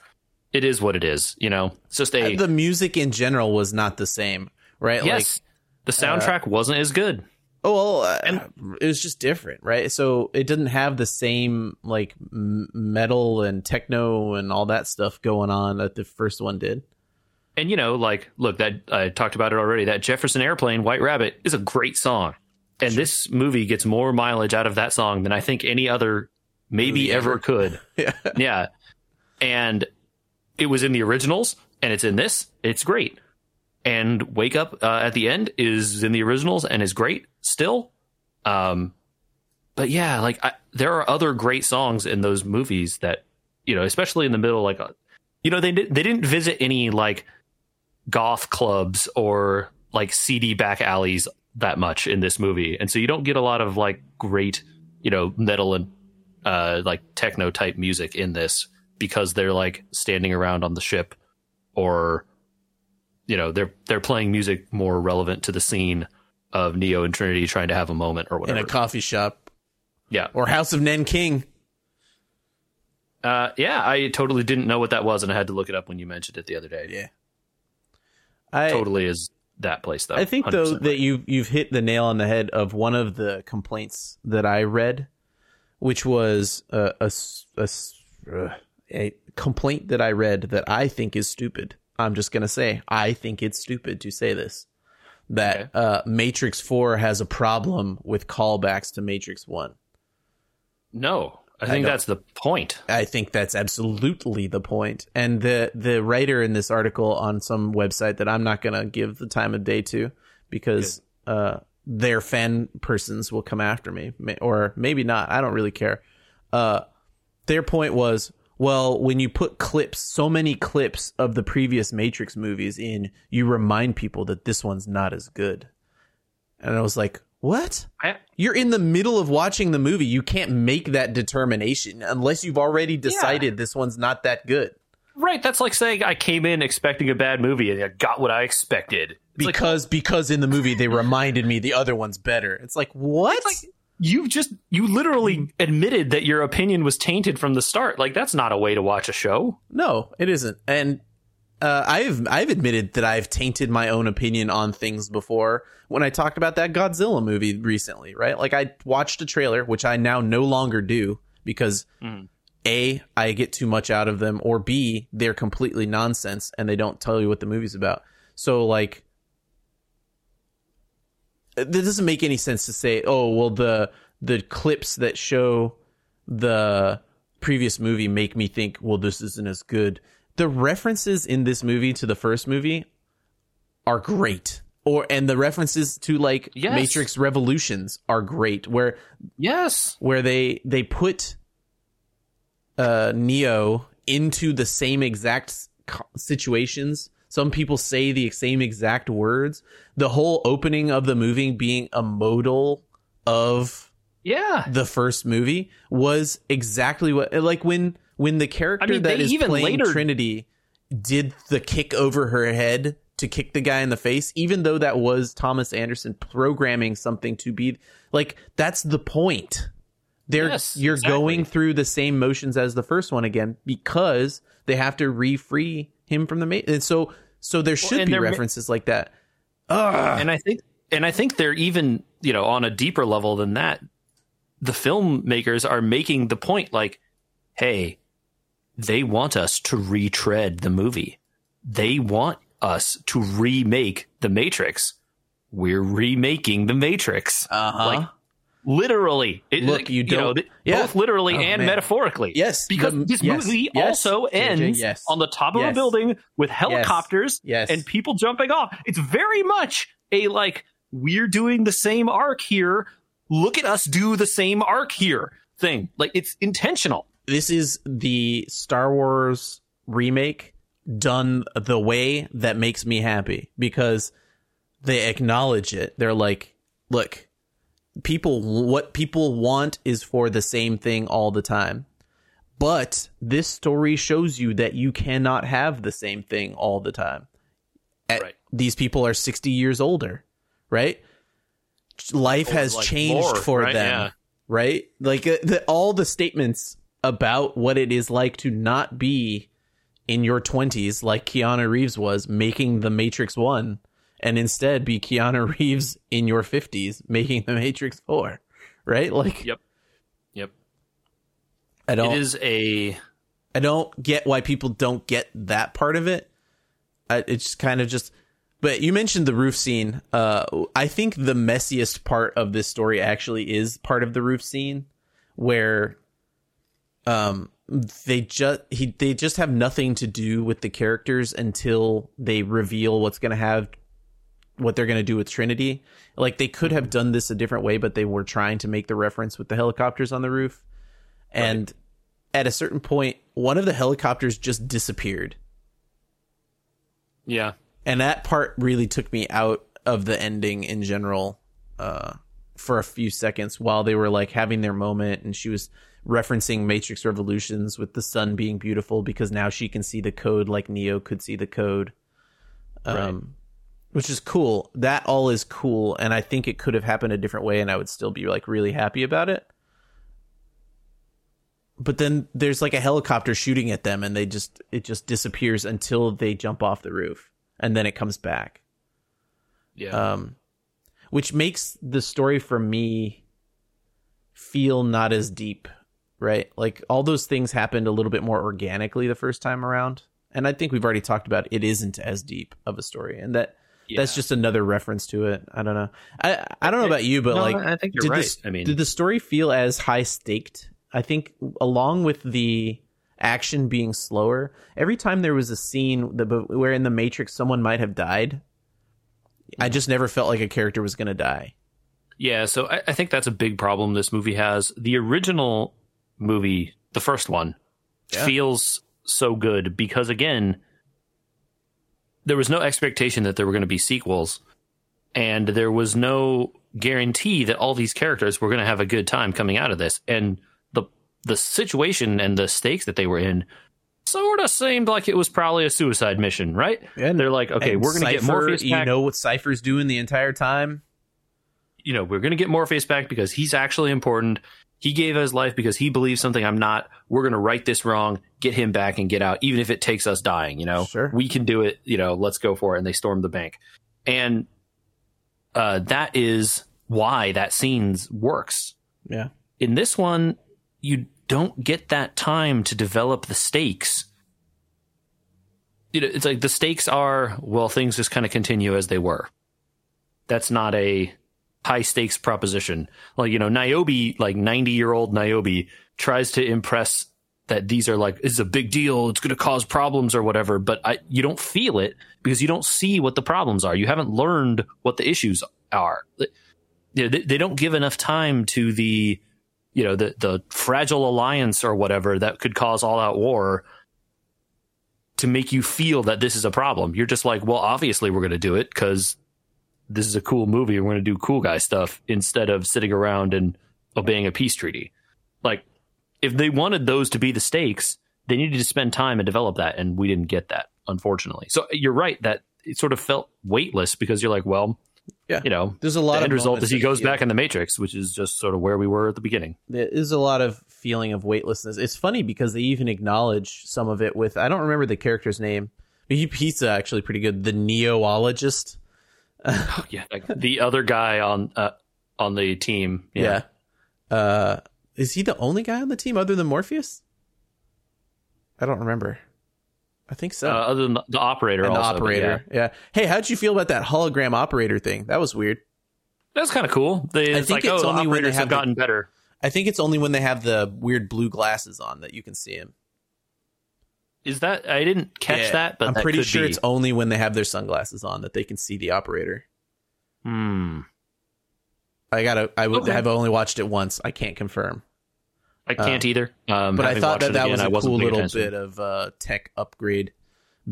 it is what it is you know? It's just a The music in general was not the same, right? yes. The soundtrack uh, wasn't as good Oh well, uh, it was just different, right? So it didn't have the same like m- metal and techno and all that stuff going on that the first one did. and you know like look that i talked about it already that jefferson airplane white rabbit is a great song and this movie gets more mileage out of that song than i think any other maybe Movie ever ever. could (laughs) Yeah, Yeah. And it was in the originals and it's in this. It's great. And Wake Up uh, at the end is in the originals and is great still. Um, but yeah, like I, there are other great songs in those movies that, you know, especially in the middle, like, uh, you know, they, they didn't visit any like goth clubs or like CD back alleys that much in this movie. And so you don't get a lot of like great, you know, metal and uh, like techno type music in this because they're like standing around on the ship or you know they're they're playing music more relevant to the scene of Neo and Trinity trying to have a moment or whatever. in a coffee shop yeah. or House of Nanking. Uh, yeah, I totally didn't know what that was and I had to look it up when you mentioned it the other day. Yeah, I Totally is that place though. I think though 100% that you you've hit the nail on the head of one of the complaints that I read, which was a a, s- a s- uh, a complaint that I read that I think is stupid. I'm just gonna say I think it's stupid to say this. That Okay. uh, Matrix Four has a problem with callbacks to Matrix One. No, I think don't- that's the point. I think that's absolutely the point. And the the writer in this article on some website that I'm not going to give the time of day to because uh, their fan persons will come after me, or maybe not. I don't really care. Uh, their point was, well, when you put clips, so many clips of the previous Matrix movies in, you remind people that this one's not as good. And I was like, what? I, You're in the middle of watching the movie. You can't make that determination unless you've already decided this one's not that good. right, that's like saying I came in expecting a bad movie and I got what I expected. It's like, Because because in the movie they reminded me the other one's better. It's like what? You just you literally admitted that your opinion was tainted from the start. Like that's not a way to watch a show. no, it isn't. And uh, I've I've admitted that I've tainted my own opinion on things before when I talked about that Godzilla movie recently, right? Like I watched a trailer, which I now no longer do because A, I get too much out of them, or B, they're completely nonsense and they don't tell you what the movie's about. So like it doesn't make any sense to say, oh well the the clips that show the previous movie make me think, well, this isn't as good. The references in this movie to the first movie are great. Or and the references to like Yes. Matrix Revolutions are great. Where Yes. where they they put uh Neo into the same exact situations. Some people say the same exact words. The whole opening of the movie being a modal of Yeah. the first movie was exactly what like when when the character I mean, that even playing later- Trinity did the kick over her head to kick the guy in the face even though that was Thomas Anderson programming something to be like that's the point they're Yes, you're exactly. going through the same motions as the first one again because they have to re-free him from the ma- and so so there should and be they're ma- references like that Ugh. and I think and I think they're even you know on a deeper level than that. The filmmakers are making the point like, hey, they want us to retread the movie. They want us to remake the Matrix. We're remaking the Matrix. uh-huh Like literally, it, Look, like, you know, yeah. both literally Oh, and man. metaphorically. Yes, because the- this yes, movie yes, also ends on the top of a building with helicopters and people jumping off. It's very much a like we're doing the same arc here. Look at us do the same arc here thing. Like it's intentional. this is the Star Wars remake done the way that makes me happy because they acknowledge it. They're like, look, people, what people want is for the same thing all the time. But this story shows you that you cannot have the same thing all the time. At- Right. These people are 60 years older, right? Life has like changed more, for right? them Yeah. right? Like uh, the, all the statements about what it is like to not be in your 20s like Keanu Reeves was making the Matrix 1 and instead be Keanu Reeves in your 50s making the Matrix 4, right? Like Yep. Yep. I don't It is a I don't get why people don't get that part of it. I, it's kind of just. But you mentioned the roof scene. Uh, I think the messiest part of this story actually is part of the roof scene, where, um, they just he they just have nothing to do with the characters until they reveal what's going to have what they're going to do with Trinity. Like they could have done this a different way, but they were trying to make the reference with the helicopters on the roof. And at a certain point, one of the helicopters just disappeared. yeah. And that part really took me out of the ending in general uh, for a few seconds while they were like having their moment and she was referencing Matrix Revolutions with the sun being beautiful because now she can see the code like Neo could see the code. Um, which is cool. That all is cool and I think it could have happened a different way and I would still be like really happy about it. But then there's like a helicopter shooting at them and they just it just disappears until they jump off the roof and then it comes back. Yeah. Um which makes the story for me feel not as deep, right? Like all those things happened a little bit more organically the first time around. And I think we've already talked about it isn't as deep of a story and that that's just another reference to it. I don't know. I I don't know about you, but No, like I think you're did right. this- I mean- did the story feel as high staked I think along with the action being slower, every time there was a scene that, where in the Matrix someone might have died, I mm. just never felt like a character was going to die. Yeah, so I, I think that's a big problem this movie has. The original movie, the first one, Yeah. feels so good because again, there was no expectation that there were going to be sequels, and there was no guarantee that all these characters were going to have a good time coming out of this. And the the situation and the stakes that they were in sort of seemed like it was probably a suicide mission, right? And They're like, okay, we're going to get Morpheus You know what Cypher's doing the entire time? You know, we're going to get Morpheus back because he's actually important. He gave his life because he believes something I'm not. We're going to right this wrong, get him back and get out, even if it takes us dying, you know, Sure. we can do it. You know, let's go for it. And they storm the bank. And, uh, that is why that scene works. Yeah. In this one, you don't get that time to develop the stakes. You know, it's like the stakes are, well, things just kind of continue as they were. That's not a high stakes proposition. Like, you know, Niobe, like 90 year old Niobe tries to impress that these are like, it's a big deal. It's going to cause problems or whatever. But I, you don't feel it because you don't see what the problems are. You haven't learned what the issues are. They, they don't give enough time to the, you know, the, the fragile alliance or whatever that could cause all out war to make you feel that this is a problem. You're just like, well, obviously we're going to do it because this is a cool movie. We're going to do cool guy stuff instead of sitting around and obeying a peace treaty. Like, if they wanted those to be the stakes, they needed to spend time and develop that, and we didn't get that, unfortunately. So you're right that it sort of felt weightless because you're like, well, Yeah. you know, There's a lot the of end result is he goes back in the Matrix, which is just sort of where we were at the beginning. there is a lot of feeling of weightlessness. It's funny because they even acknowledge some of it with I don't remember the character's name. But he, he's uh, actually pretty good. The neoologist. Yeah, like the other guy on uh, on the team. Yeah. Uh, is he the only guy on the team other than Morpheus? I don't remember. I think so. Uh, other than the, the operator, and the also, but operator. yeah. Yeah. Hey, how'd you feel about that hologram operator thing? That was weird. That's kind of cool. They, it's think like, it's oh, only the when they have have the- gotten better. I think it's only when they have the weird blue glasses on that you can see him. Is that I didn't catch Yeah, that, but I'm that pretty sure be. it's only when they have their sunglasses on that they can see the operator. Hmm. I gotta. I would. Okay. I've only watched it once. I can't confirm. I can't either. Um, But I thought that that again, was a cool little attention. bit of uh, tech upgrade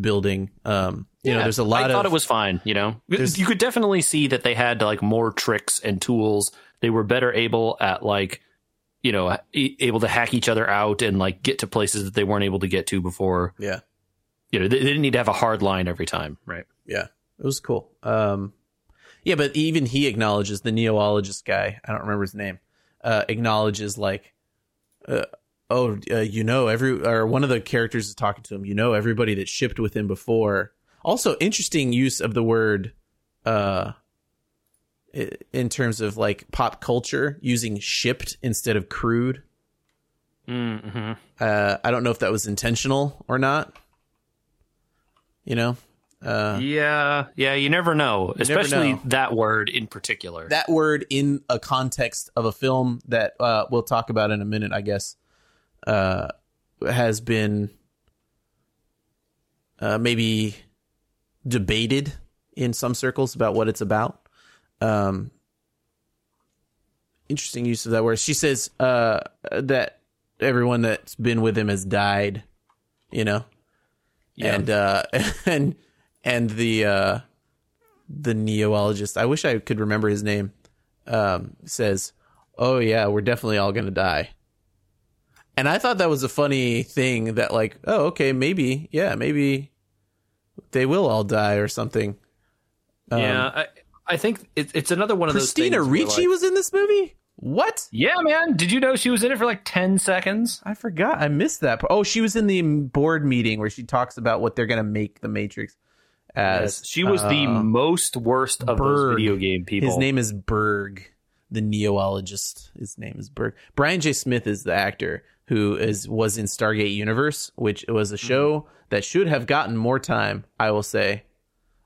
building. Um, you know, there's a lot I of. thought it was fine. You know, you could definitely see that they had like more tricks and tools. They were better able at like, you know, e- able to hack each other out and like get to places that they weren't able to get to before. Yeah, You know, they, they didn't need to have a hard line every time, right? yeah, it was cool. Um, yeah, but even he acknowledges the neologist guy. I don't remember his name. Uh, acknowledges like, uh, oh, uh, you know, every or one of the characters is talking to him. You know, everybody that shipped with him before. Also, interesting use of the word, uh, i- in terms of like pop culture, using shipped instead of crude. Mm-hmm. Uh, I don't know if that was intentional or not. You know, uh, Yeah, yeah. You never know, never especially know. that word in particular. that word in a context of a film that uh, we'll talk about in a minute, I guess, uh, has been uh, maybe debated in some circles about what it's about. Um, interesting use of that word. She says uh, that everyone that's been with him has died. You know, Yeah. and uh, (laughs) and and the uh, the neologist. I wish I could remember his name. Um, says, "Oh yeah, we're definitely all gonna die." And I thought that was a funny thing. That like, oh okay, maybe yeah, maybe they will all die or something. Um, yeah, I, I think it, it's another one of Christina those. things where, Ricci like- was in this movie. What? yeah, man. Did you know she was in it for like ten seconds? I forgot. I missed that. Oh, she was in the board meeting where she talks about what they're gonna make the Matrix as. she was the uh, most worst of Berg. those video game people. His name is Berg, the neologist. His name is Berg. Brian J. Smith is the actor who is was in Stargate Universe, which was a show that should have gotten more time. I will say,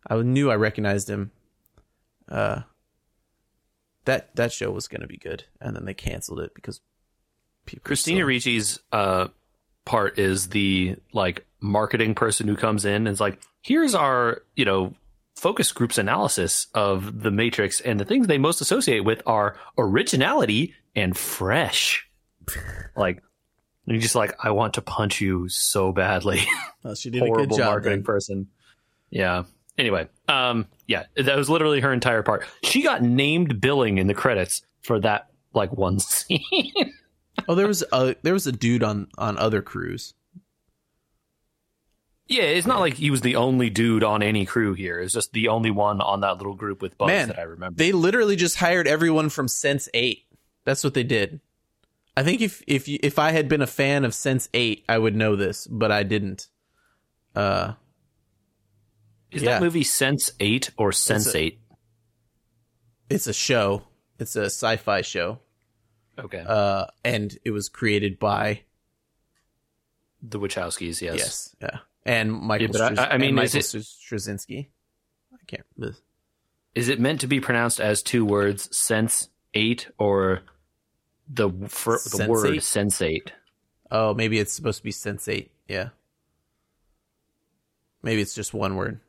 I knew I recognized him. Uh, that that show was going to be good, and then they canceled it because People Christina still- Ricci's uh, part is the like marketing person who comes in and is like, here's our, you know, focus groups analysis of the Matrix, and the things they most associate with are originality and fresh. (laughs) like, you're just like, I want to punch you so badly. Well, she did a good job. marketing then. person. Yeah. Anyway, um, yeah, that was literally her entire part. She got named billing in the credits for that like one (laughs) scene. Oh, there was a there was a dude on on other crews. Yeah, it's not like he was the only dude on any crew here. It's just the only one on that little group with bugs Man, that I remember. They literally just hired everyone from Sense8. That's what they did. I think if if you, if I had been a fan of Sense8, I would know this, but I didn't. Uh, Is yeah. that movie Sense Eight or Sense Eight? it's a show. It's a sci-fi show. Okay, Uh, and it was created by the Wachowskis. Yes. yes, yeah, and Michael. Yeah, I- I- mean, Michael it- Straczynski. I can't. ugh. Is it meant to be pronounced as two words, Sense Eight, or the for, the Sense8? word Sensate? Oh, maybe it's supposed to be Sense Eight. Yeah. Maybe it's just one word.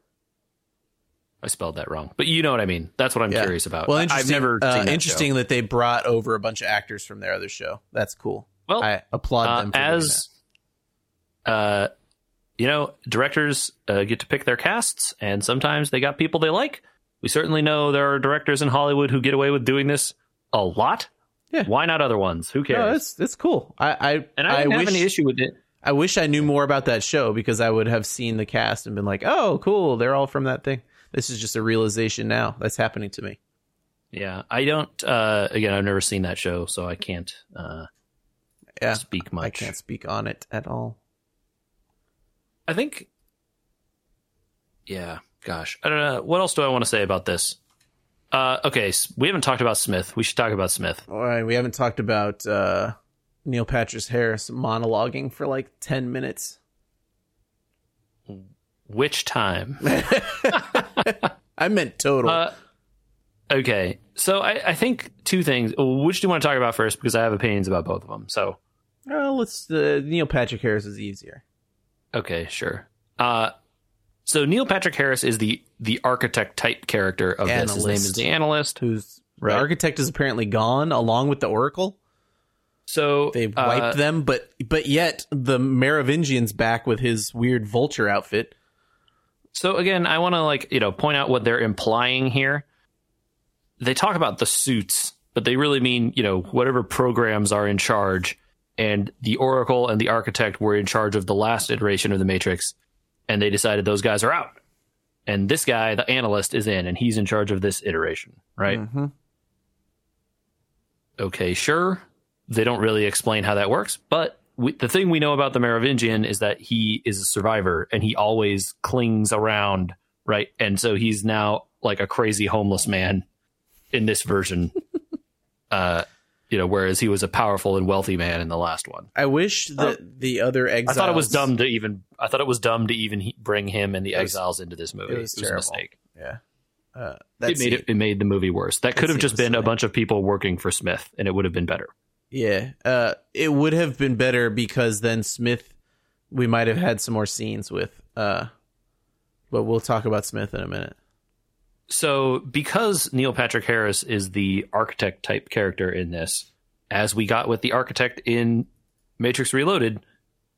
I spelled that wrong, but you know what I mean. That's what I'm Yeah. curious about. Well, I- interesting. I've never uh, that interesting show. that they brought over a bunch of actors from their other show. That's cool. Well, I applaud uh, them as uh, you know, directors uh, get to pick their casts, and sometimes they got people they like. We certainly know there are directors in Hollywood who get away with doing this a lot. Yeah. Why not other ones? Who cares? No, it's it's cool. I I and I wish have any issue with it. I wish I knew more about that show because I would have seen the cast and been like, oh, cool, they're all from that thing. This is just a realization now that's happening to me. Yeah, I don't. Uh, again, I've never seen that show, so I can't uh, Yeah, speak much. I can't speak on it at all. I think. Yeah, gosh, I don't know. What else do I want to say about this? Uh, okay, we haven't talked about Smith. We should talk about Smith. All right, we haven't talked about uh, Neil Patrick Harris monologuing for like ten minutes. Which time? (laughs) I meant total. Uh, okay, so I, I think two things. Which do you want to talk about first? Because I have opinions about both of them. So well, let's. Uh, Neil Patrick Harris is easier. okay, sure. Uh, so Neil Patrick Harris is the the architect type character of this. His name is Analyst. the analyst. Who's Right. the architect is apparently gone along with the Oracle. So They uh, wiped them, but but yet the Merovingian's back with his weird vulture outfit. So again, I want to like you know point out what they're implying here. They talk about the suits, but they really mean you know whatever programs are in charge. And the Oracle and the Architect were in charge of the last iteration of the Matrix, and they decided those guys are out. And this guy, the analyst, is in, and he's in charge of this iteration, right? Mm-hmm. Okay, sure. They don't really explain how that works, but we, the thing we know about the Merovingian is that he is a survivor and he always clings around, right? And so he's now like a crazy homeless man in this version. (laughs) uh, you know, whereas he was a powerful and wealthy man in the last one. I wish that the other exiles. I thought it was dumb to even. I thought it was dumb to even he, bring him and the was- exiles into this movie. it was a mistake. Yeah, uh, It that's made it, it made the movie worse. That could have just was been a bunch of people working for Smith, and it would have been better. Yeah, uh, it would have been better because then Smith, we might have had some more scenes with. Uh, but we'll talk about Smith in a minute. So, because Neil Patrick Harris is the architect type character in this, as we got with the architect in Matrix Reloaded,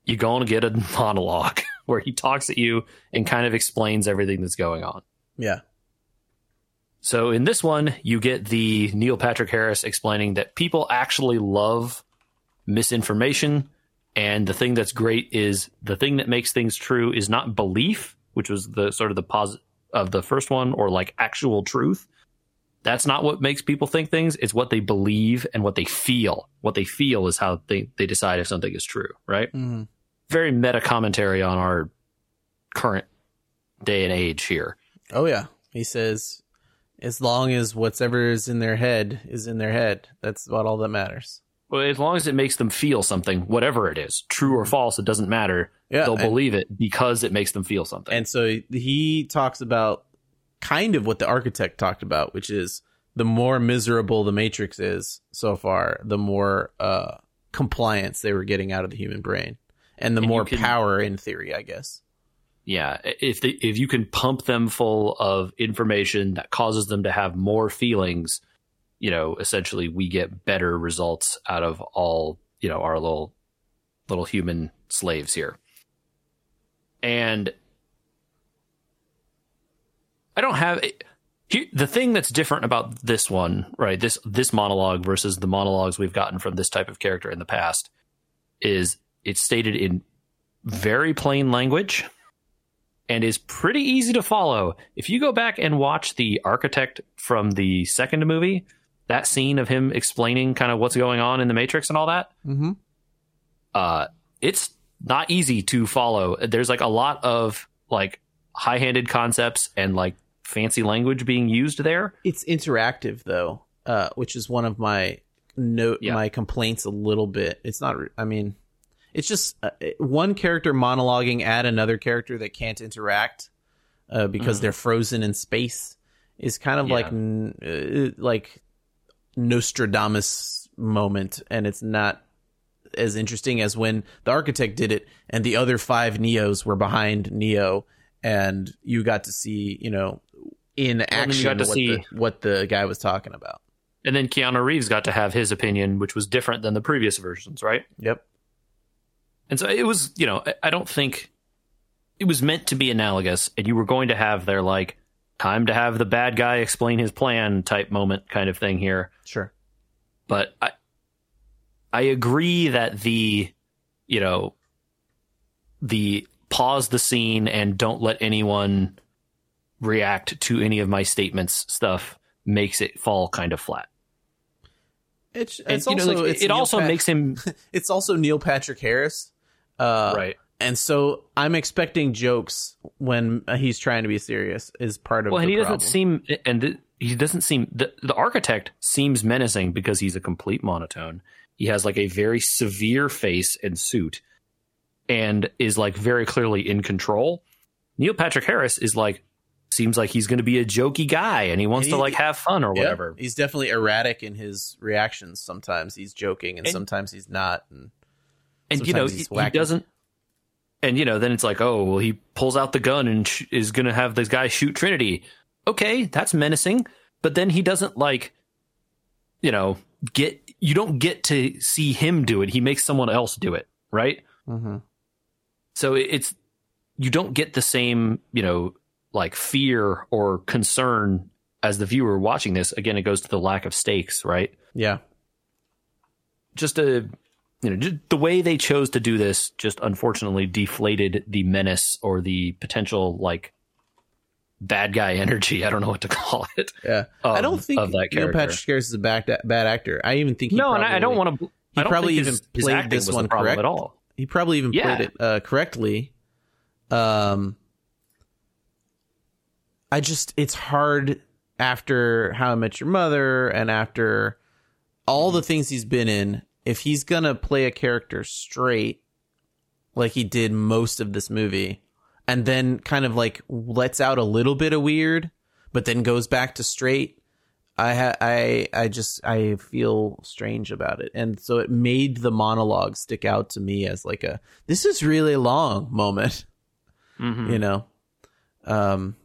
you're going to get a (laughs) monologue (laughs) where he talks at you and kind of explains everything that's going on. Yeah, So, in this one, you get the Neil Patrick Harris explaining that people actually love misinformation. And the thing that's great is the thing that makes things true is not belief, which was the sort of the posit of the first one, or like actual truth. That's not what makes people think things. It's what they believe and what they feel. What they feel is how they, they decide if something is true, right? mm-hmm. Very meta commentary on our current day and age here. Oh yeah, he says, as long as whatever is in their head is in their head, that's about all that matters. Well, as long as it makes them feel something, whatever it is, true or false, it doesn't matter. Yeah, They'll and- believe it because it makes them feel something. And so he talks about kind of what the architect talked about, which is the more miserable the Matrix is so far, the more uh, compliance they were getting out of the human brain and the And more can- power in theory, I guess. Yeah, if they, if you can pump them full of information that causes them to have more feelings, you know, essentially we get better results out of all, you know, our little little human slaves here. And I don't have he- the thing that's different about this one, right? This this monologue versus the monologues we've gotten from this type of character in the past is it's stated in very plain language and is pretty easy to follow. If you go back and watch the architect from the second movie, that scene of him explaining kind of what's going on in the Matrix and all that, Mm-hmm. uh, it's not easy to follow. There's like a lot of like high-handed concepts and like fancy language being used there. It's interactive though, uh, which is one of my note Yeah. my complaints a little bit. It's not. I mean, it's just uh, one character monologuing at another character that can't interact uh, because Mhm. they're frozen in space is kind of Yeah. like n- uh, like Nostradamus moment, and it's not as interesting as when the architect did it and the other five Neos were behind Neo, and you got to see, you know, in action to what, see- the, what the guy was talking about. And then Keanu Reeves got to have his opinion, which was different than the previous versions, right? Yep. And so it was, you know, I- I don't think it was meant to be analogous, and you were going to have their like time to have the bad guy explain his plan type moment kind of thing here. Sure. But I I agree that the you know the pause the scene and don't let anyone react to any of my statements stuff makes it fall kind of flat. It's, And, it's you know, also like, it's it Neil also Pat- makes him (laughs) it's also Neil Patrick Harris, uh, right. And so I'm expecting jokes when he's trying to be serious. Is part of Well, the and he problem. doesn't seem, and th- he doesn't seem. The, the architect seems menacing because he's a complete monotone. He has like a very severe face and suit, and is like very clearly in control. Neil Patrick Harris is like seems like he's going to be a jokey guy, and he wants And to like have fun or Yeah, whatever. He's definitely erratic in his reactions. Sometimes he's joking, and, And- sometimes he's not. And and you know he, he doesn't. And you know, then it's like, oh, well, he pulls out the gun and sh- is going to have this guy shoot Trinity. Okay, that's menacing, but then he doesn't like, you know, get you don't get to see him do it. He makes someone else do it, right? mm-hmm. So it's you don't get the same, you know, like fear or concern as the viewer watching this. Again, it goes to the lack of stakes, right? yeah, just a you know the way they chose to do this just unfortunately deflated the menace or the potential like bad guy (laughs) energy i don't know what to call it yeah. of, I don't think of that Neil character Patrick Harris is a bad bad actor. I even think he no probably, and I, I don't want to he probably even his, his played acting this one correct. at all He probably even Yeah. played it uh, correctly. Um, I just it's hard after How I Met Your Mother and after all the things he's been in. If he's gonna play a character straight, like he did most of this movie, and then kind of like lets out a little bit of weird, but then goes back to straight. I ha- I I just I feel strange about it, and so it made the monologue stick out to me as like a this is really long moment. Mhm. You know, um,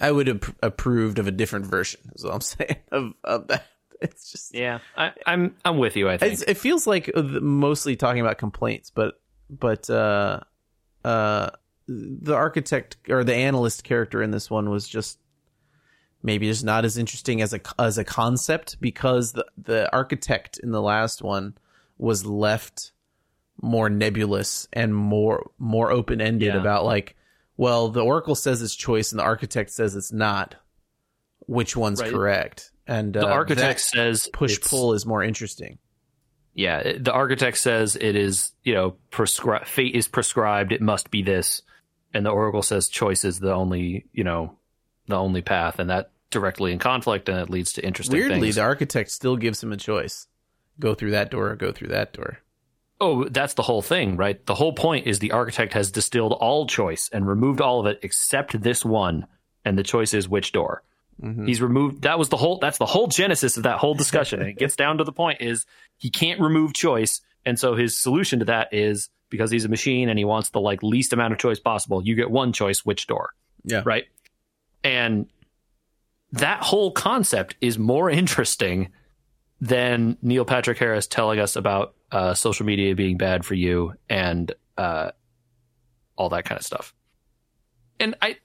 I would have approved of a different version. Is what I'm (laughs) saying of of that. (laughs) It's just yeah I, i'm i'm with you i think it's, it feels like uh, mostly talking about complaints, but but uh, uh, the architect or the analyst character in this one was just maybe just not as interesting as a as a concept because the the architect in the last one was left more nebulous and more more open ended Yeah. about like well the oracle says it's choice and the architect says it's not which one's Right. correct and the uh, architect says push pull is more interesting. Yeah the architect says it is you know prescri- fate is prescribed it must be this. And the oracle says choice is the only you know the only path and that directly in conflict and it leads to interesting Weirdly, things. the architect still gives him a choice: go through that door or go through that door. oh that's the whole thing right? The whole point is the architect has distilled all choice and removed all of it except this one and the choice is which door He's removed. That was the whole. That's the whole genesis of that whole discussion. and it gets down to the point: is he can't remove choice, and so his solution to that is because he's a machine and he wants the like least amount of choice possible. You get one choice, which door, Yeah. right? And that whole concept is more (laughs) interesting than Neil Patrick Harris telling us about uh, social media being bad for you and uh, all that kind of stuff. And I,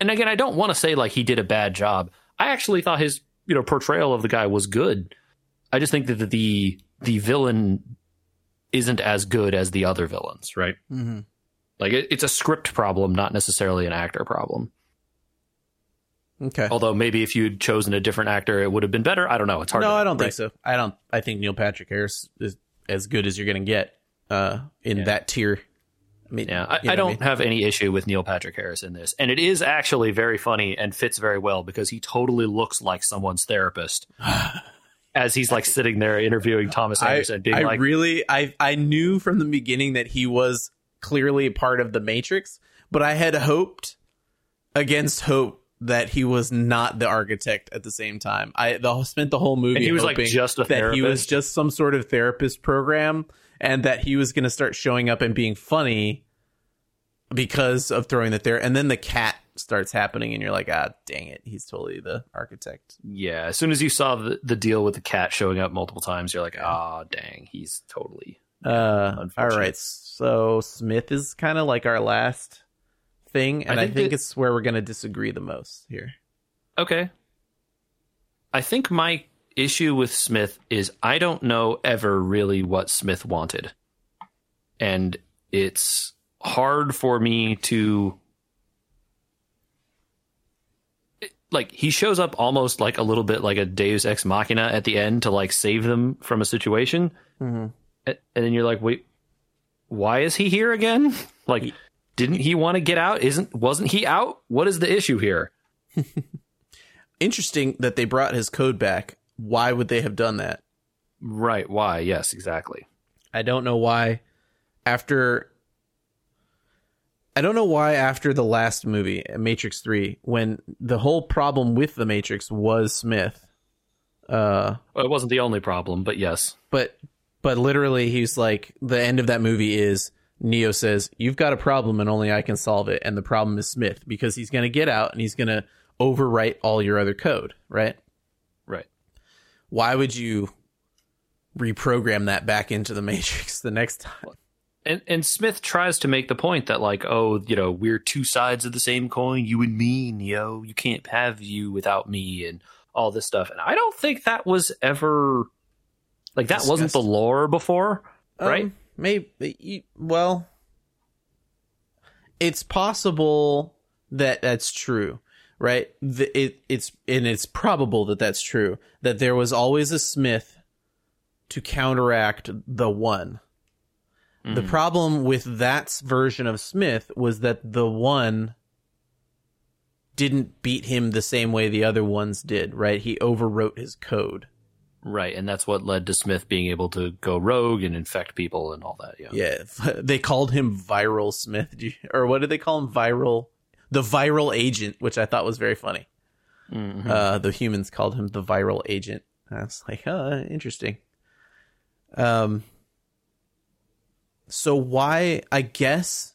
and again, I don't want to say like he did a bad job. I actually thought his you know portrayal of the guy was good. I just think that the the, villain isn't as good as the other villains, right? Mm-hmm. Like it, it's a script problem, not necessarily an actor problem. Okay. Although maybe if you'd chosen a different actor, it would have been better. I don't know. It's hard. no, I don't right? think so. I don't. I think Neil Patrick Harris is as good as you're going to get uh, in Yeah. that tier. I mean, Yeah, I, I don't mean? have any issue with Neil Patrick Harris in this, and it is actually very funny and fits very well because he totally looks like someone's therapist (sighs) as he's like sitting there interviewing Thomas I, Anderson, being I like, really, I, I knew from the beginning that he was clearly a part of the Matrix, but I had hoped against hope that he was not the architect at the same time. I the, spent the whole movie And he was, like, just a that he was just some sort of therapist program, and that he was going to start showing up and being funny because of throwing the there. And then the cat starts happening, and you're like, ah, dang it, he's totally the architect. yeah. As soon as you saw the, the deal with the cat showing up multiple times, you're like, ah, dang, he's totally. Uh, all right. So Smith is kind of like our last thing, and I I think think, that- it's where we're going to disagree the most here. Okay. I think my issue with Smith is I don't know ever really what Smith wanted. And it's hard for me to like he shows up almost like a little bit like a Deus ex machina at the end to like save them from a situation. Mhm. And then you're like, "Wait, why is he here again?" (laughs) Like didn't he want to get out? Isn't wasn't he out? What is the issue here? (laughs) Interesting that they brought his code back. Why would they have done that? Right, why? Yes, exactly. I don't know why. After I don't know why after the last movie, Matrix 3, when the whole problem with the Matrix was Smith. Uh Well, it wasn't the only problem, but yes. but but literally he's like the end of that movie is Neo says, "You've got a problem and only I can solve it." And the problem is Smith because he's going to get out and he's going to overwrite all your other code, right? Right. Why would you reprogram that back into the (laughs) matrix the next time? And and Smith tries to make the point that like, oh, you know, we're two sides of the same coin, you and me, Neo. You can't have you without me and all this stuff. And I don't think that was ever like that wasn't the lore before, right? Um, maybe well it's possible that that's true right the, it it's and it's probable that that's true that there was always a smith to counteract the one the mm-hmm. problem with that version of smith was that the one didn't beat him the same way the other ones did right he overwrote his code Right, and that's what led to Smith being able to go rogue and infect people and all that. Yeah. Yeah, (laughs) they called him Viral Smith, (laughs) or what did they call him? Viral, the viral agent, which I thought was very funny. Mhm. Uh, the humans called him the viral agent. I was like, oh, interesting. Um, so why? I guess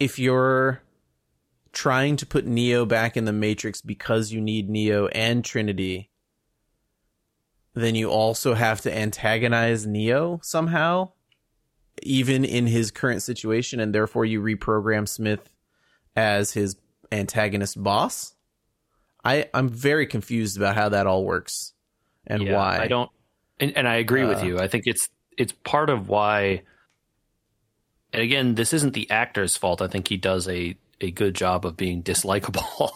if you're trying to put Neo back in the Matrix because you need Neo and Trinity, then you also have to antagonize Neo somehow, even in his current situation, and therefore you reprogram Smith as his antagonist boss. I I'm very confused about how that all works and Yeah, why. I don't, and, and I agree with Uh, you. I think it's it's part of why. And again, this isn't the actor's fault. I think he does a a good job of being (laughs) dislikable,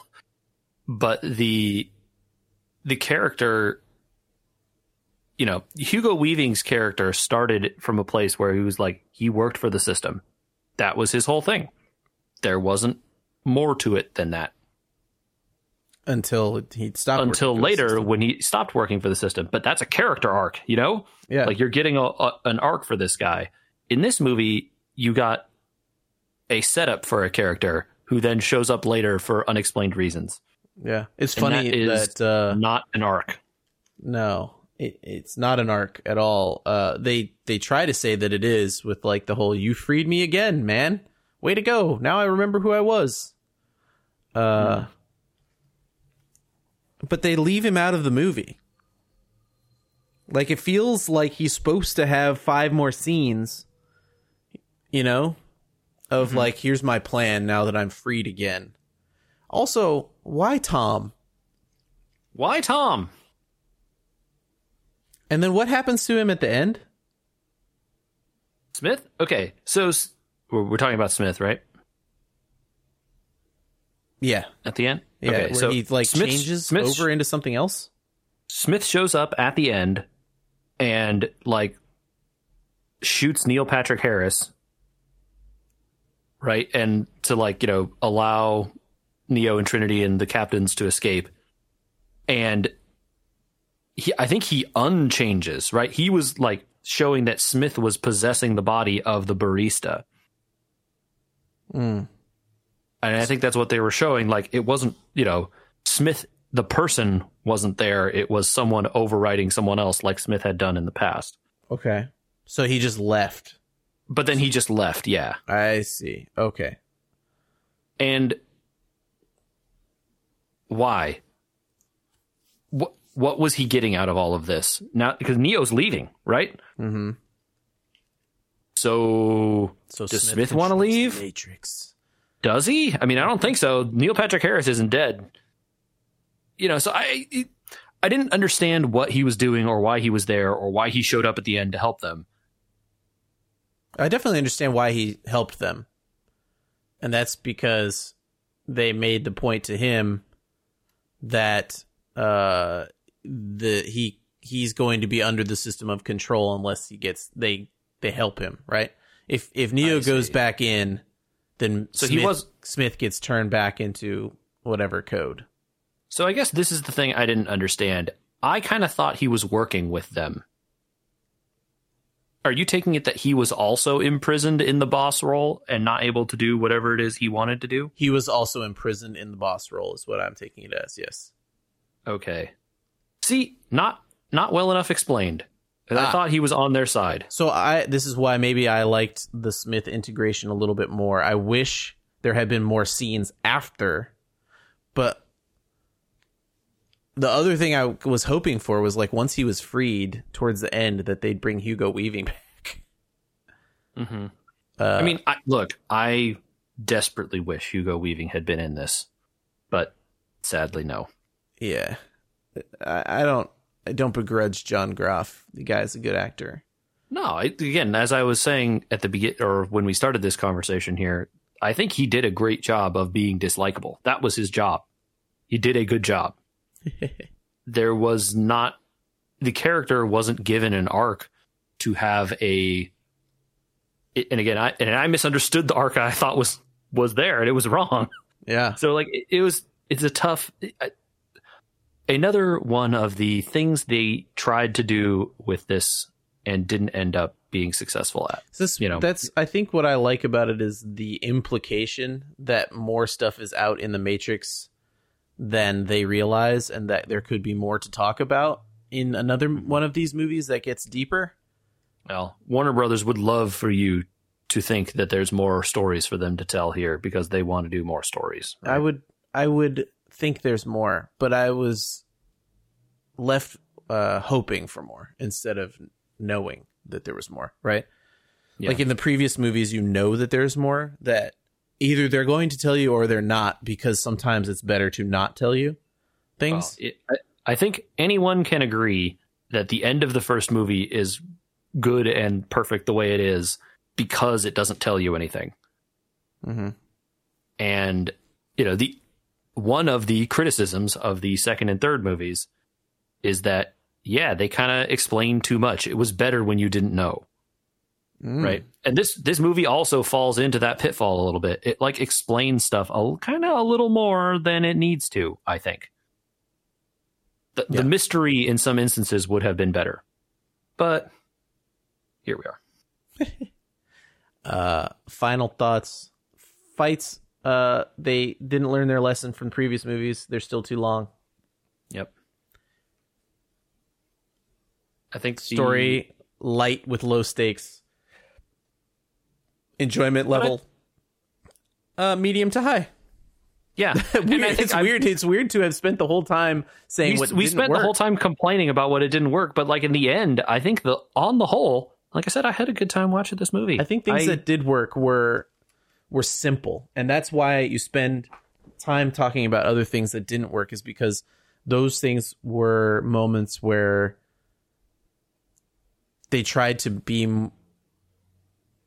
but the the character, you know, Hugo Weaving's character started from a place where he was like he worked for the system. That was his whole thing. There wasn't more to it than that until he stopped. until working for the later when he stopped working for the system. But that's a character arc, you know? Yeah, Like you're getting a, a, an arc for this guy. In this movie, you got a setup for a character who then shows up later for unexplained reasons. Yeah, it's And funny that is that, uh, Not an arc. no, it, it's not an arc at all. Uh, they they try to say that it is with like the whole "you freed me again, man, way to go." Now I remember who I was. Uh, but they leave him out of the movie. Like it feels like he's supposed to have five more scenes, you know, of like here's my plan now that I'm freed again. Also, why Tom? Why Tom? And then what happens to him at the end? Smith? Okay, so we're, talking about Smith, right? Yeah, At the end? yeah, okay, where so he like Smith- changes Smith- over into something else. Smith shows up at the end and like shoots Neil Patrick Harris, right? And to like, you know, allow Neo and Trinity and the captains to escape. And he, I think he unchanges, right? He was like showing that Smith was possessing the body of the barista. Mm. And I think that's what they were showing. Like it wasn't, you know, Smith, the person wasn't there. It was someone overriding someone else, like Smith had done in the past. Okay, so he just left. But then he just left. Yeah. I see. Okay, And why? What what was he getting out of all of this? Now because Neo's leaving, right? mm-hmm. So so Does Smith wanna leave? Matrix. does he? I mean, I don't think so. Neil Patrick Harris isn't dead. You know, so I I didn't understand what he was doing or why he was there or why he showed up at the end to help them. I definitely understand why he helped them. And that's because they made the point to him that uh the he he's going to be under the system of control unless he gets they they help him, right? If if Neo goes back in, then So Smith, he was- Smith gets turned back into whatever code. So I guess this is the thing I didn't understand. I kind of thought he was working with them. Are you taking it that he was also imprisoned in the boss role and not able to do whatever it is he wanted to do? He was also imprisoned in the boss role, is what I'm taking it as. Yes. Okay. See, not not well enough explained. 'Cause I Ah. thought he was on their side. So I this is why maybe I liked the Smith integration a little bit more. I wish there had been more scenes after, but the other thing I was hoping for was like once he was freed towards the end that they'd bring Hugo Weaving (laughs) back. Mm-hmm. Uh, I mean, I, look, I desperately wish Hugo Weaving had been in this, but sadly, no. yeah, I, I don't I don't begrudge John Groff. The guy's a good actor. No, I, again, as I was saying at the begin or when we started this conversation here, I think he did a great job of being dislikable. That was his job. He did a good job. (laughs) there was not the character wasn't given an arc to have a and again I and I misunderstood the arc I thought was was there and it was wrong. Yeah, So like it, it was it's a tough I, another one of the things they tried to do with this and didn't end up being successful at. So this, you know. that's I think what I like about it is the implication that more stuff is out in the Matrix than they realize, and that there could be more to talk about in another one of these movies that gets deeper. Well, Warner Brothers would love for you to think that there's more stories for them to tell here because they want to do more stories. I would I would think there's more, but I was left uh, hoping for more instead of knowing that there was more. Right? Yeah. Like in the previous movies, you know that there's more. That either they're going to tell you or they're not, because sometimes it's better to not tell you things. Well, it, I, think anyone can agree that the end of the first movie is good and perfect the way it is because it doesn't tell you anything. mm-hmm. And you know, the one of the criticisms of the second and third movies is that yeah, they kind of explain too much. It was better when you didn't know, Mm. right? And this this movie also falls into that pitfall a little bit. It like explains stuff a kind of a little more than it needs to, I think. The, Yeah. the mystery in some instances would have been better. But here we are. (laughs) Uh, final thoughts. Fights uh, they didn't learn their lesson from previous movies. They're still too long. Yep. I think the- Story light with low stakes. Enjoyment level uh medium to high. yeah, (laughs) I It's I- weird. It's weird to have spent the whole time saying we, what we spent work. the whole time complaining about what it didn't work, but like in the end, I think the on the whole, like I said, I had a good time watching this movie. I think things I- that did work were were simple, and that's why you spend time talking about other things that didn't work is because those things were moments where they tried to be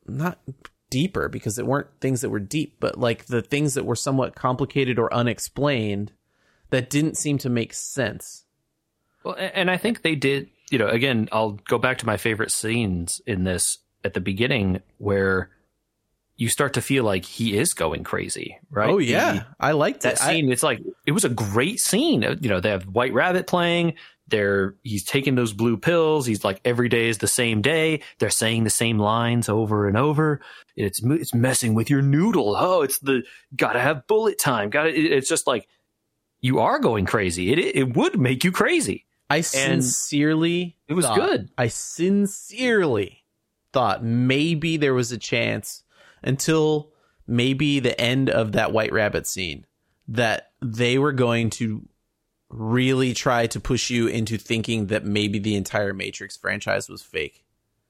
not deeper because it weren't things that were deep, but like the things that were somewhat complicated or unexplained that didn't seem to make sense. Well, and I think they did. You know, again, I'll go back to my favorite scenes in this at the beginning where you start to feel like he is going crazy, right? Oh yeah, I liked that it. I- scene. it's like it was a great scene. Uh, You know, they have White Rabbit playing. They're he's taking those blue pills. He's like every day is the same day. They're saying the same lines over and over. It's it's messing with your noodle. Oh, it's the gotta have bullet time. Got to It's just like you are going crazy. It it would make you crazy. I sincerely It was thought- good. I sincerely thought maybe there was a chance until maybe the end of that White Rabbit scene that they were going to really try to push you into thinking that maybe the entire Matrix franchise was fake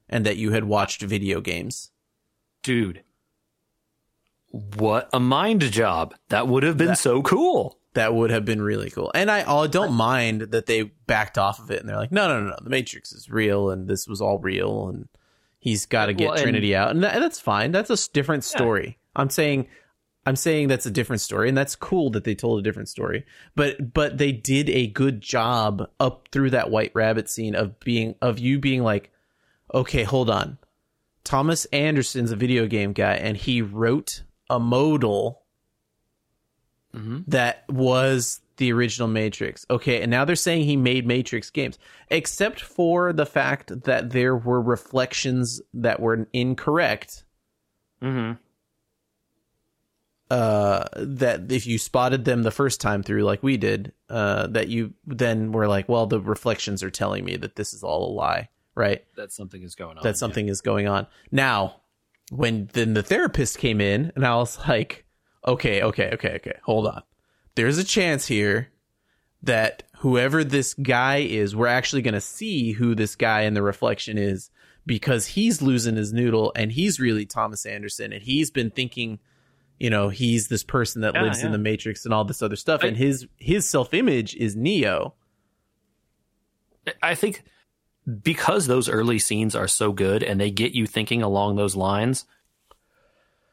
and that you had watched video games. Dude, what a mind job. That would have been so cool. That would have been really cool. And I, I don't mind that they backed off of it and they're like, no, no, no, no. The Matrix is real and this was all real and he's got to get Well, Trinity out. And, and that's fine. That's a different story. I'm saying, I'm saying that's a different story and that's cool that they told a different story. But, but they did a good job up through that White Rabbit scene of being, of you being like, okay, hold on. Thomas Anderson's a video game guy and he wrote a modal mm-hmm. that was the original Matrix. Okay, and now they're saying he made Matrix games, except for the fact that there were reflections that were incorrect. Mm-hmm. Uh, that if you spotted them the first time through, like we did, uh, that you then were like, well, the reflections are telling me that this is all a lie, right? That something is going on. that something is going on. Now, when then the therapist came in, and I was like, okay, okay, okay, okay, hold on. There's a chance here that whoever this guy is, we're actually going to see who this guy in the reflection is because he's losing his noodle and he's really Thomas Anderson and he's been thinking, you know, he's this person that Yeah, lives in the Matrix and all this other stuff. I- and his his self image is Neo. I think because those early scenes are so good and they get you thinking along those lines,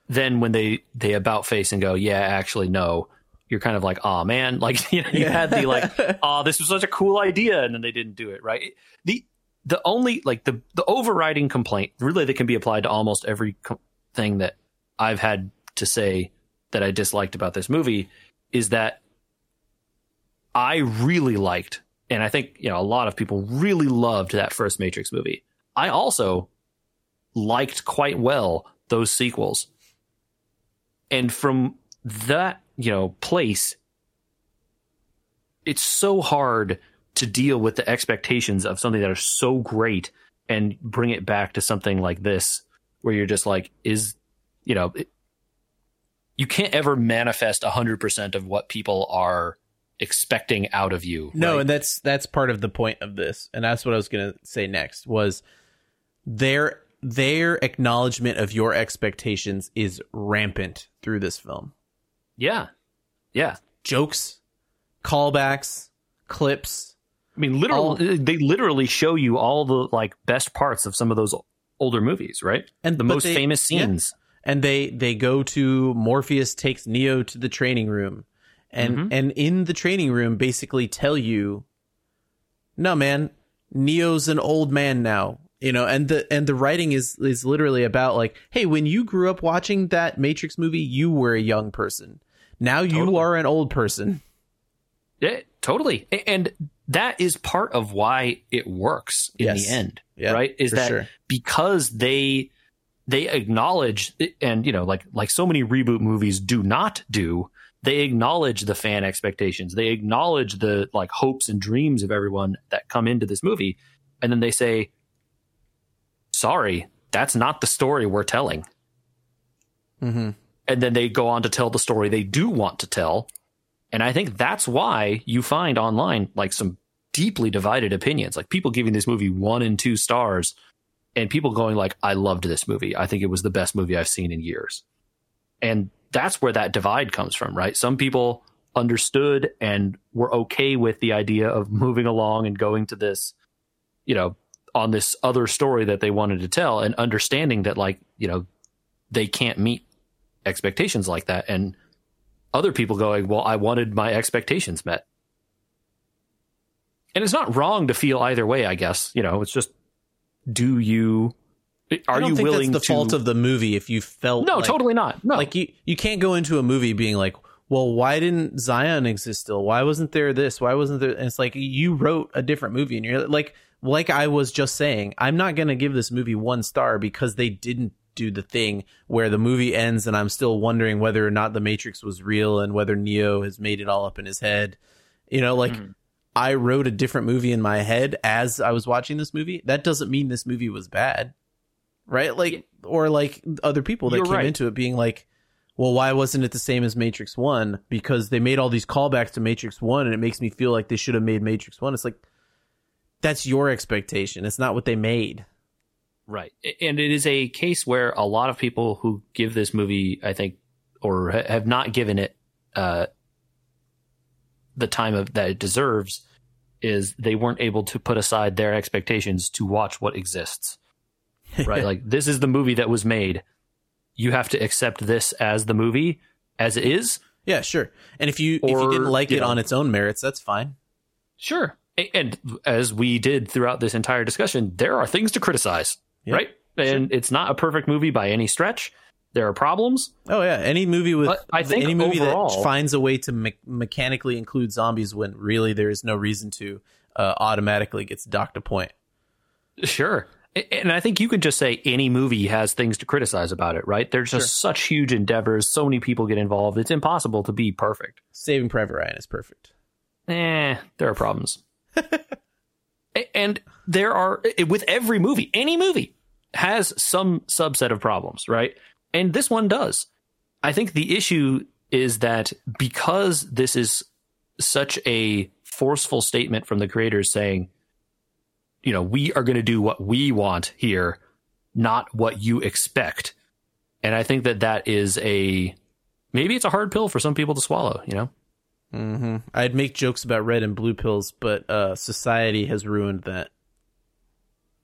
then when they they about face and go, yeah, actually no, you're kind of like, oh man, (laughs) like you, know, you had the like, oh, (laughs) this was such a cool idea, and then they didn't do it right. The the only like the the overriding complaint really that can be applied to almost every co- thing that I've had to say that I disliked about this movie is that I really liked, and I think you know a lot of people really loved that first Matrix movie. I also liked quite well those sequels, and from that you know place, it's so hard to deal with the expectations of something that are so great and bring it back to something like this, where you're just like, is you know. It, you can't ever manifest 100% of what people are expecting out of you. No, right? and that's that's part of the point of this, and that's what I was gonna say next was their their acknowledgement of your expectations is rampant through this film. Yeah. Yeah. Jokes, callbacks, clips. I mean, literally, they literally show you all the like best parts of some of those older movies, right? And- the most they- famous yeah. scenes. And they they go to Morpheus takes Neo to the training room. And Mhm. and in the training room basically tell you No man, Neo's an old man now. You know, and the and the writing is is literally about like, hey, when you grew up watching that Matrix movie, you were a young person. Now you Totally. are an old person. Yeah, totally. And that is part of why it works in Yes. the end, Yeah, right? Is that sure. because they they acknowledge and you know like like so many reboot movies do not do they acknowledge the fan expectations they acknowledge the like hopes and dreams of everyone that come into this movie and then they say sorry that's not the story we're telling Mm-hmm. And then they go on to tell the story they do want to tell. And i think that's why you find online like some deeply divided opinions like people giving this movie one and two stars and people going like i loved this movie. I think it was the best movie i've seen in years. And that's where that divide comes from right? Some people understood and were okay with the idea of moving along and going to this you know on this other story that they wanted to tell and understanding that like you know they can't meet expectations like that. And other people going well i wanted my expectations met. And it's not wrong to feel either way i guess. You know it's just do you are I don't you think willing that's the to fault of the movie if you felt no like, totally not. No. like you you can't go into a movie being like well why didn't zion exist still? Why wasn't there this? Why wasn't there and it's like you wrote a different movie and you're like like i was just saying i'm not going to give this movie one star because they didn't do the thing where the movie ends and i'm still wondering whether or not the matrix was real and whether neo has made it all up in his head. You know like Mhm. i wrote a different movie in my head as i was watching this movie. That doesn't mean this movie was bad right? Like or like other people that You're came right. into it being like well why wasn't it the same as matrix 1 because they made all these callbacks to matrix 1 and it makes me feel like they should have made matrix 1 it's like that's your expectation. It's not what they made Right. And it is a case where a lot of people who give this movie, I think, or ha- have not given it uh, the time of that it deserves, is they weren't able to put aside their expectations to watch what exists. Right. (laughs) like this is the movie that was made. You have to accept this as the movie as it is. yeah sure and if you if you didn't like you it know- on its own merits that's fine Sure. And as we did throughout this entire discussion, there are things to criticize, Yeah. right? And it's not a perfect movie by any stretch. There are problems. oh yeah any movie with But I think any movie overall- that finds a way to me- mechanically include zombies when really there is no reason to uh, automatically gets docked a point Sure. And I think you could just say any movie has things to criticize about it, right? There's just such huge endeavors. So many people get involved. It's impossible to be perfect. saving private ryan is perfect Eh, there are problems. (laughs) And there are, with every movie, any movie has some subset of problems, right? And this one does. I think the issue is that because this is such a forceful statement from the creators saying, you know, we are going to do what we want here, not what you expect. And I think that that is a maybe it's a hard pill for some people to swallow, you know? Hmm I'd make jokes about red and blue pills, but uh, society has ruined that.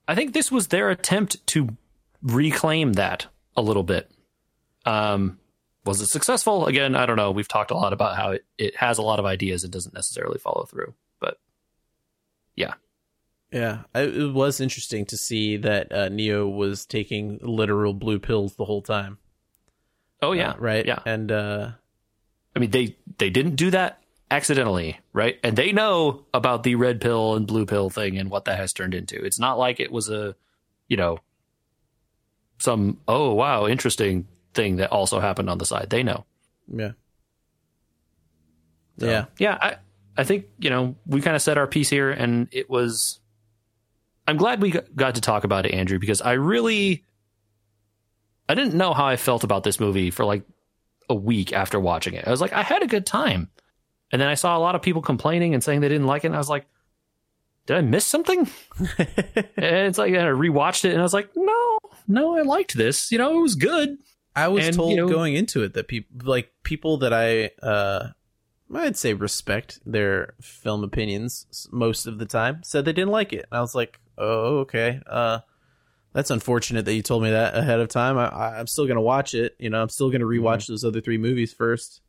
I think this was their attempt to reclaim that a little bit. Um, was it successful? Again, I don't know. We've talked a lot about how it, it has a lot of ideas and doesn't necessarily follow through. But yeah, Yeah, I, it was interesting to see that uh, Neo was taking literal blue pills the whole time. oh yeah, Uh, right. yeah. and uh, I mean, they they didn't do that accidentally, right? And they know about the red pill and blue pill thing and what that has turned into. It's not like it was a, you know, some oh wow interesting thing that also happened on the side. They know. yeah, So, yeah, yeah. I I think you know we kind of said our piece here, and it was. I'm glad we got to talk about it, Andrew, because I really. I didn't know how I felt about this movie for like a week after watching it. I was like, I had a good time, and then I saw a lot of people complaining and saying they didn't like it, and I was like, did I miss something? (laughs) and it's like I rewatched it, and I was like, no, no, I liked this. You know, it was good. I was And, told you know- going into it that people like people that I uh, I'd say respect their film opinions most of the time said they didn't like it. And I was like, oh okay, uh, that's unfortunate that you told me that ahead of time. I, I- I'm still gonna watch it. You know, I'm still gonna rewatch Mm-hmm. those other three movies first.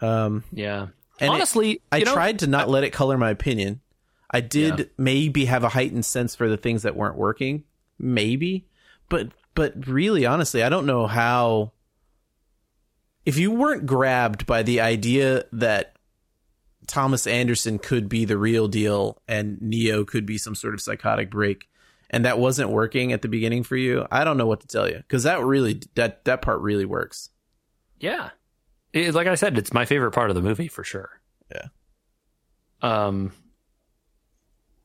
Um, Yeah. And it- Honestly, I know, tried to not let it color my opinion. I did Yeah. maybe have a heightened sense for the things that weren't working, maybe, but but really, honestly, I don't know how. If you weren't grabbed by the idea that Thomas Anderson could be the real deal and Neo could be some sort of psychotic break, and that wasn't working at the beginning for you, I don't know what to tell you because that really that that part really works. Yeah, it, like I said, it's my favorite part of the movie for sure. Yeah. Um.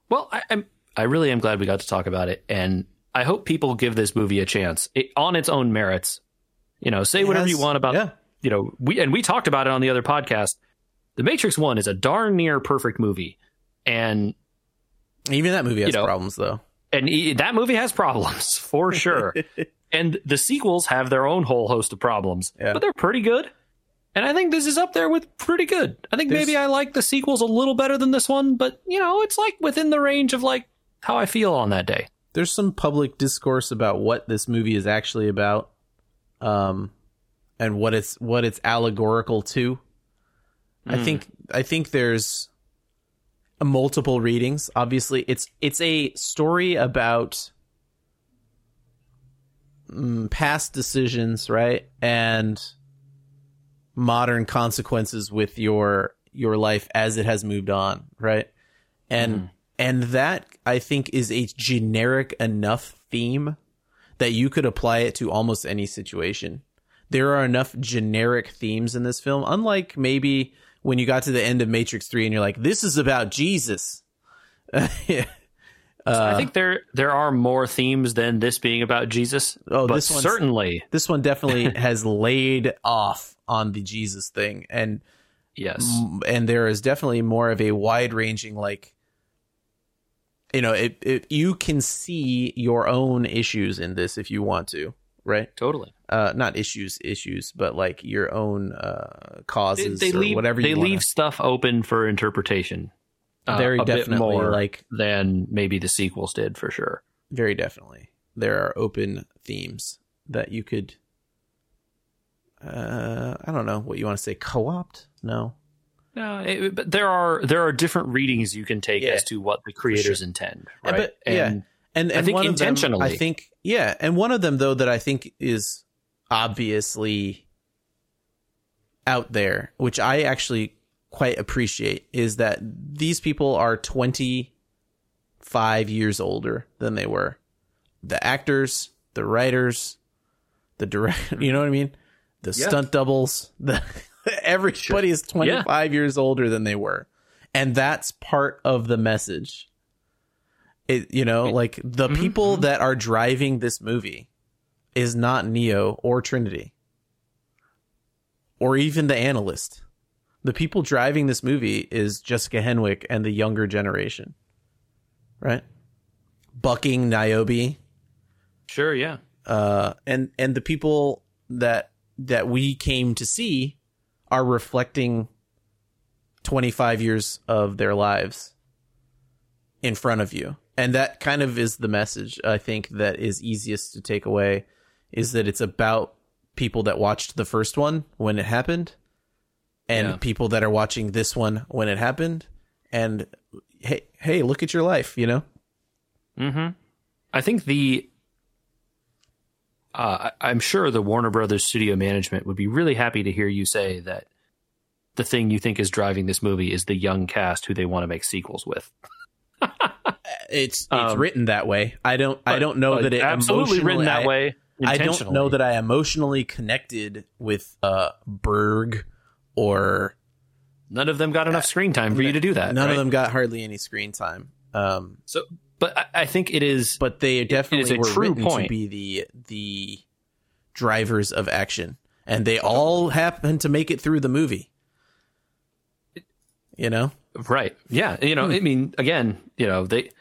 Well, I, I'm I really am glad we got to talk about it, and I hope people give this movie a chance it, on its own merits. You know, say It whatever has- you want about yeah. you know we and we talked about it on the other podcast. The Matrix One is a darn near perfect movie, and Even that movie has You know, problems though. And e- that movie has problems (laughs) for sure. (laughs) and the sequels have their own whole host of problems, Yeah. but they're pretty good. And I think this is up there with pretty good. I think There's- maybe I like the sequels a little better than this one, but you know, it's like within the range of like how I feel on that day. There's some public discourse about what this movie is actually about, um, and what it's what it's allegorical to. I Mm. think I think there's multiple readings. Obviously, it's it's a story about mm, past decisions, right, and modern consequences with your your life as it has moved on, right, and and that I think is a generic enough theme that you could apply it to almost any situation. There are enough generic themes in this film, unlike maybe when you got to the end of Matrix 3 and you're like, this is about Jesus. Yeah. (laughs) Uh, I think there there are more themes than this being about Jesus. Oh, but this one's- certainly This one definitely (laughs) has laid off on the Jesus thing. And yes. and there is definitely more of a wide ranging like you know it, it you can see your own issues in this if you want to right Totally. Uh not issues issues but like your own uh causes they or leave whatever they wanna- leave stuff open for interpretation. uh, very definitely more like than maybe the sequels did for sure. very definitely there are open themes that you could uh i don't know what you want to say co-opt no No, it, but there are there are different readings you can take Yeah, as to what the creators intend, Uh, right? but, yeah. and and, I think of them, intentionally. I think yeah, and one of them though that I think is obviously out there, which I actually quite appreciate, is that these people are twenty five years older than they were. The actors, the writers, the direct, (laughs) you know what I mean? The Yeah. stunt doubles, the (laughs) everybody is twenty five years older than they were, and that's part of the message it you know like the Mm-hmm, people that are driving this movie is not neo or trinity or even the analyst. The people driving this movie is jessica henwick and the younger generation right? Bucking niobe. Sure, yeah, uh and and the people that that we came to see are reflecting 25 years of their lives in front of you. And that kind of is the message i think that is easiest to take away is that it's about people that watched the first one when it happened and Yeah. people that are watching this one when it happened and hey hey look at your life you know hmm I think the uh, I'm sure the Warner Brothers studio management would be really happy to hear you say that the thing you think is driving this movie is the young cast who they want to make sequels with. (laughs) it's it's Um, written that way i don't i don't know that it absolutely written that I- way. I don't know that I emotionally connected with uh Berg or none of them got enough screen time for you to do that. none right? of them got hardly any screen time. Um So, but I, I think it is. but they definitely were true written point. to be the the drivers of action and they all happen to make it through the movie. You know? Right. Yeah. You know, I mean, again, you know, they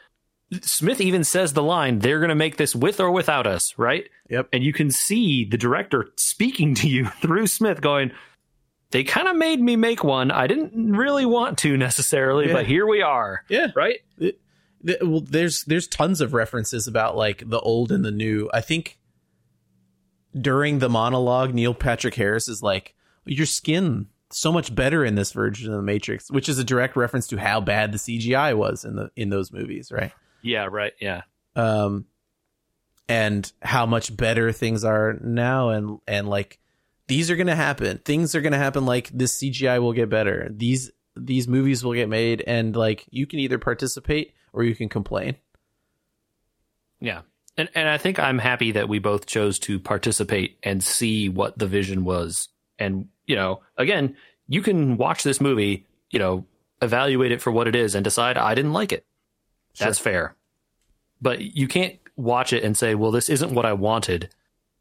Smith even says the line, they're going to make this with or without us, right? Yep. And you can see the director speaking to you (laughs) through Smith going, they kind of made me make one. I didn't really want to necessarily, Yeah. but here we are. Yeah. Right? Th- well, there's there's tons of references about like the old and the new. I think during the monologue, Neil Patrick Harris is like, "Your skin so much better in this version of the Matrix," which is a direct reference to how bad the CGI was in the in those movies, right? Yeah. Right. Yeah. Um, and how much better things are now, and and like these are gonna happen. Things are gonna happen. Like this CGI will get better. These these movies will get made, and like you can either participate or you can complain. Yeah. And and I think I'm happy that we both chose to participate and see what the vision was. And, you know, again, you can watch this movie, you know, evaluate it for what it is and decide I didn't like it. That's fair. But you can't watch it and say, "Well, this isn't what I wanted,"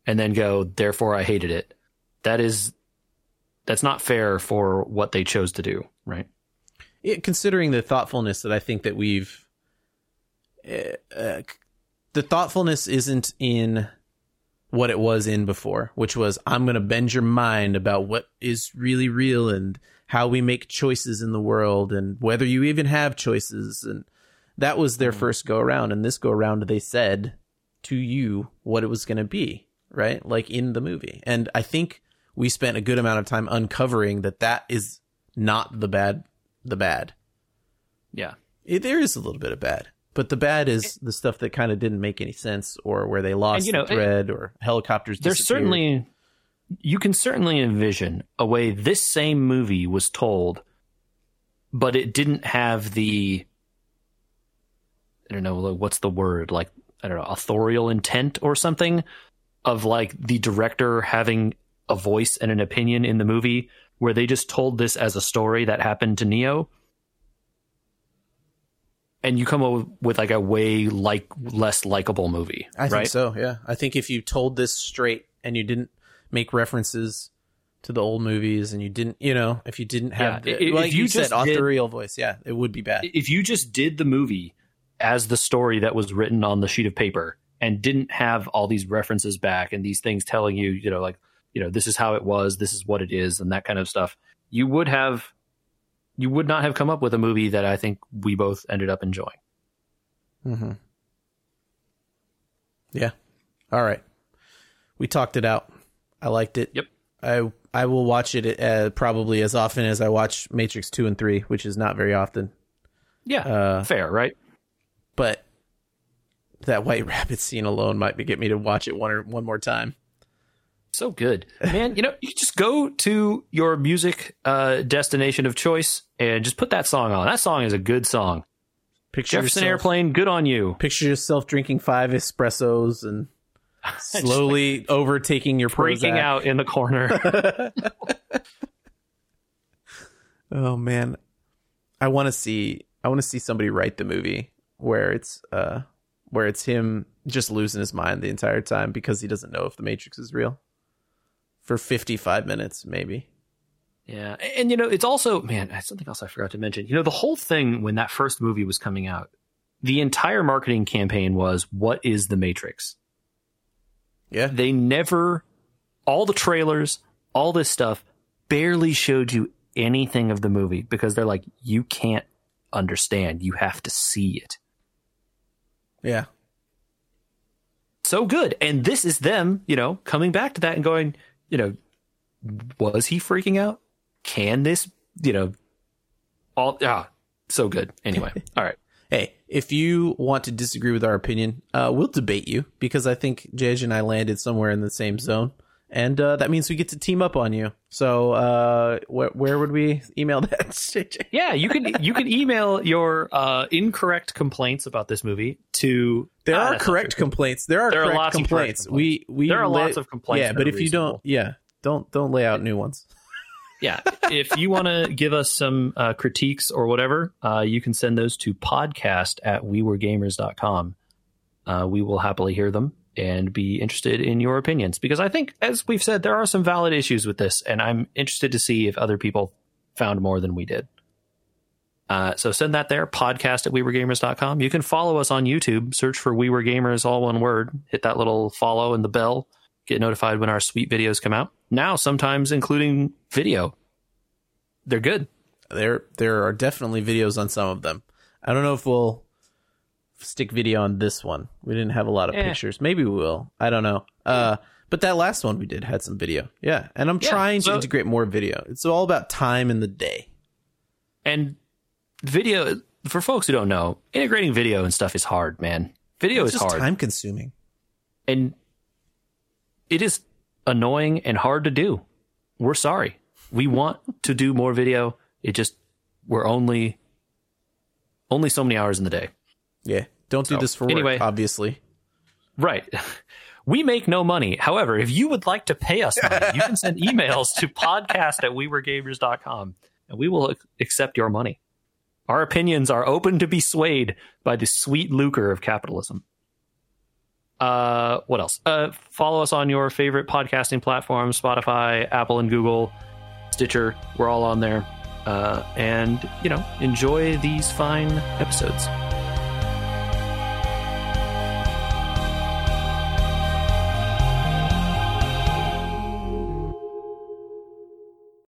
and then go, "Therefore I hated it." That is that's not fair for what they chose to do, right? Yeah, considering the thoughtfulness that I think that we've, uh, uh, the thoughtfulness isn't in what it was in before, which was I'm going to bend your mind about what is really real and how we make choices in the world and whether you even have choices. And that was their mm-hmm. first go around. And this go around, they said to you what it was going to be, right? Like in the movie. And I think we spent a good amount of time uncovering that that is not the bad, the bad. Yeah. It, there is a little bit of bad, but the bad is the stuff that kind of didn't make any sense, or where they lost And, you know, the thread, or helicopters. There's certainly you can certainly envision a way this same movie was told, but it didn't have the I don't know what's the word like I don't know authorial intent or something of like the director having a voice and an opinion in the movie where they just told this as a story that happened to Neo and you come up with like a way like less likable movie I think right so. Yeah, I think if you told this straight and you didn't make references to the old movies, and you didn't, you know, if you didn't have, Yeah, the, if like you you, said, just did- authorial voice, yeah, it would be bad. if you just did the movie as the story that was written on the sheet of paper and didn't have all these references back and these things telling you, you know, like, you know, this is how it was, this is what it is, and that kind of stuff, you would have, you would not have come up with a movie that I think we both ended up enjoying. Mm-hmm. Yeah. All right. We talked it out. I liked it. Yep. I I will watch it uh, probably as often as I watch Matrix two and three, which is not very often. Yeah, Uh, fair, right? But that White (laughs) Rabbit scene alone might be, get me to watch it one or one more time. So good, man. You know, you just go to your music uh, destination of choice and just put that song on. That song is a good song. Picture Jefferson yourself, Airplane, good on you. Picture yourself drinking five espressos and (laughs) slowly overtaking your Breaking Prozac. out in the corner. (laughs) Oh man, I want to see. I want to see somebody write the movie where it's uh where it's him just losing his mind the entire time because he doesn't know if the Matrix is real. For fifty five minutes, maybe. Yeah, and you know, it's also man, something else I forgot to mention. You know, the whole thing when that first movie was coming out, the entire marketing campaign was "What is the Matrix?" Yeah, They never, all the trailers, all this stuff, barely showed you anything of the movie because they're like, you can't understand. You have to see it. Yeah, So good, and this is them, you know, coming back to that and going, you know, was he freaking out? Can this, you know, all ah, so good. Anyway, (laughs) all right. Hey, if you want to disagree with our opinion, uh, we'll debate you because I think Jej and I landed somewhere in the same zone, and uh, that means we get to team up on you. So, uh, wh- where would we email (laughs) that, Yeah, you can you can email your uh, incorrect complaints about this movie to. There Ah, are correct complaints. There are There are correct lots of correct complaints. complaints. We we There are lay- lots of complaints Yeah, but are if you don't, yeah, don't don't lay out new ones. (laughs) Yeah, if you want to give us some uh, critiques or whatever, uh, you can send those to podcast at weweregamers.com. Uh, we will happily hear them and be interested in your opinions because I think, as we've said, there are some valid issues with this, and I'm interested to see if other people found more than we did. Uh, so send that there, podcast at weweregamers.com. You can follow us on YouTube, search for We Were Gamers, all one word, hit that little follow and the bell, get notified when our sweet videos come out. Now, sometimes including video. They're good. There there are definitely videos on some of them. I don't know if we'll stick video on this one. We didn't have a lot of Eh. pictures. Maybe we will. I don't know. Uh, but that last one we did had some video. Yeah, and I'm Yeah, trying to integrate more video. It's all about time in the day. And video, for folks who don't know, integrating video and stuff is hard, man. Video It's is just hard. time consuming. And it is annoying and hard to do. We're sorry. We want to do more video. It just, we're only, only so many hours in the day. Yeah, don't do So, this for work. anyway. obviously. Right. (laughs) We make no money. However, if you would like to pay us money, you can send emails to (laughs) podcast at weweregamers.com and we will accept your money. Our opinions are open to be swayed by the sweet lucre of capitalism. Uh, what else? Uh, follow us on your favorite podcasting platforms Spotify, Apple, and Google, Stitcher. We're all on there. Uh, and, you know, enjoy these fine episodes.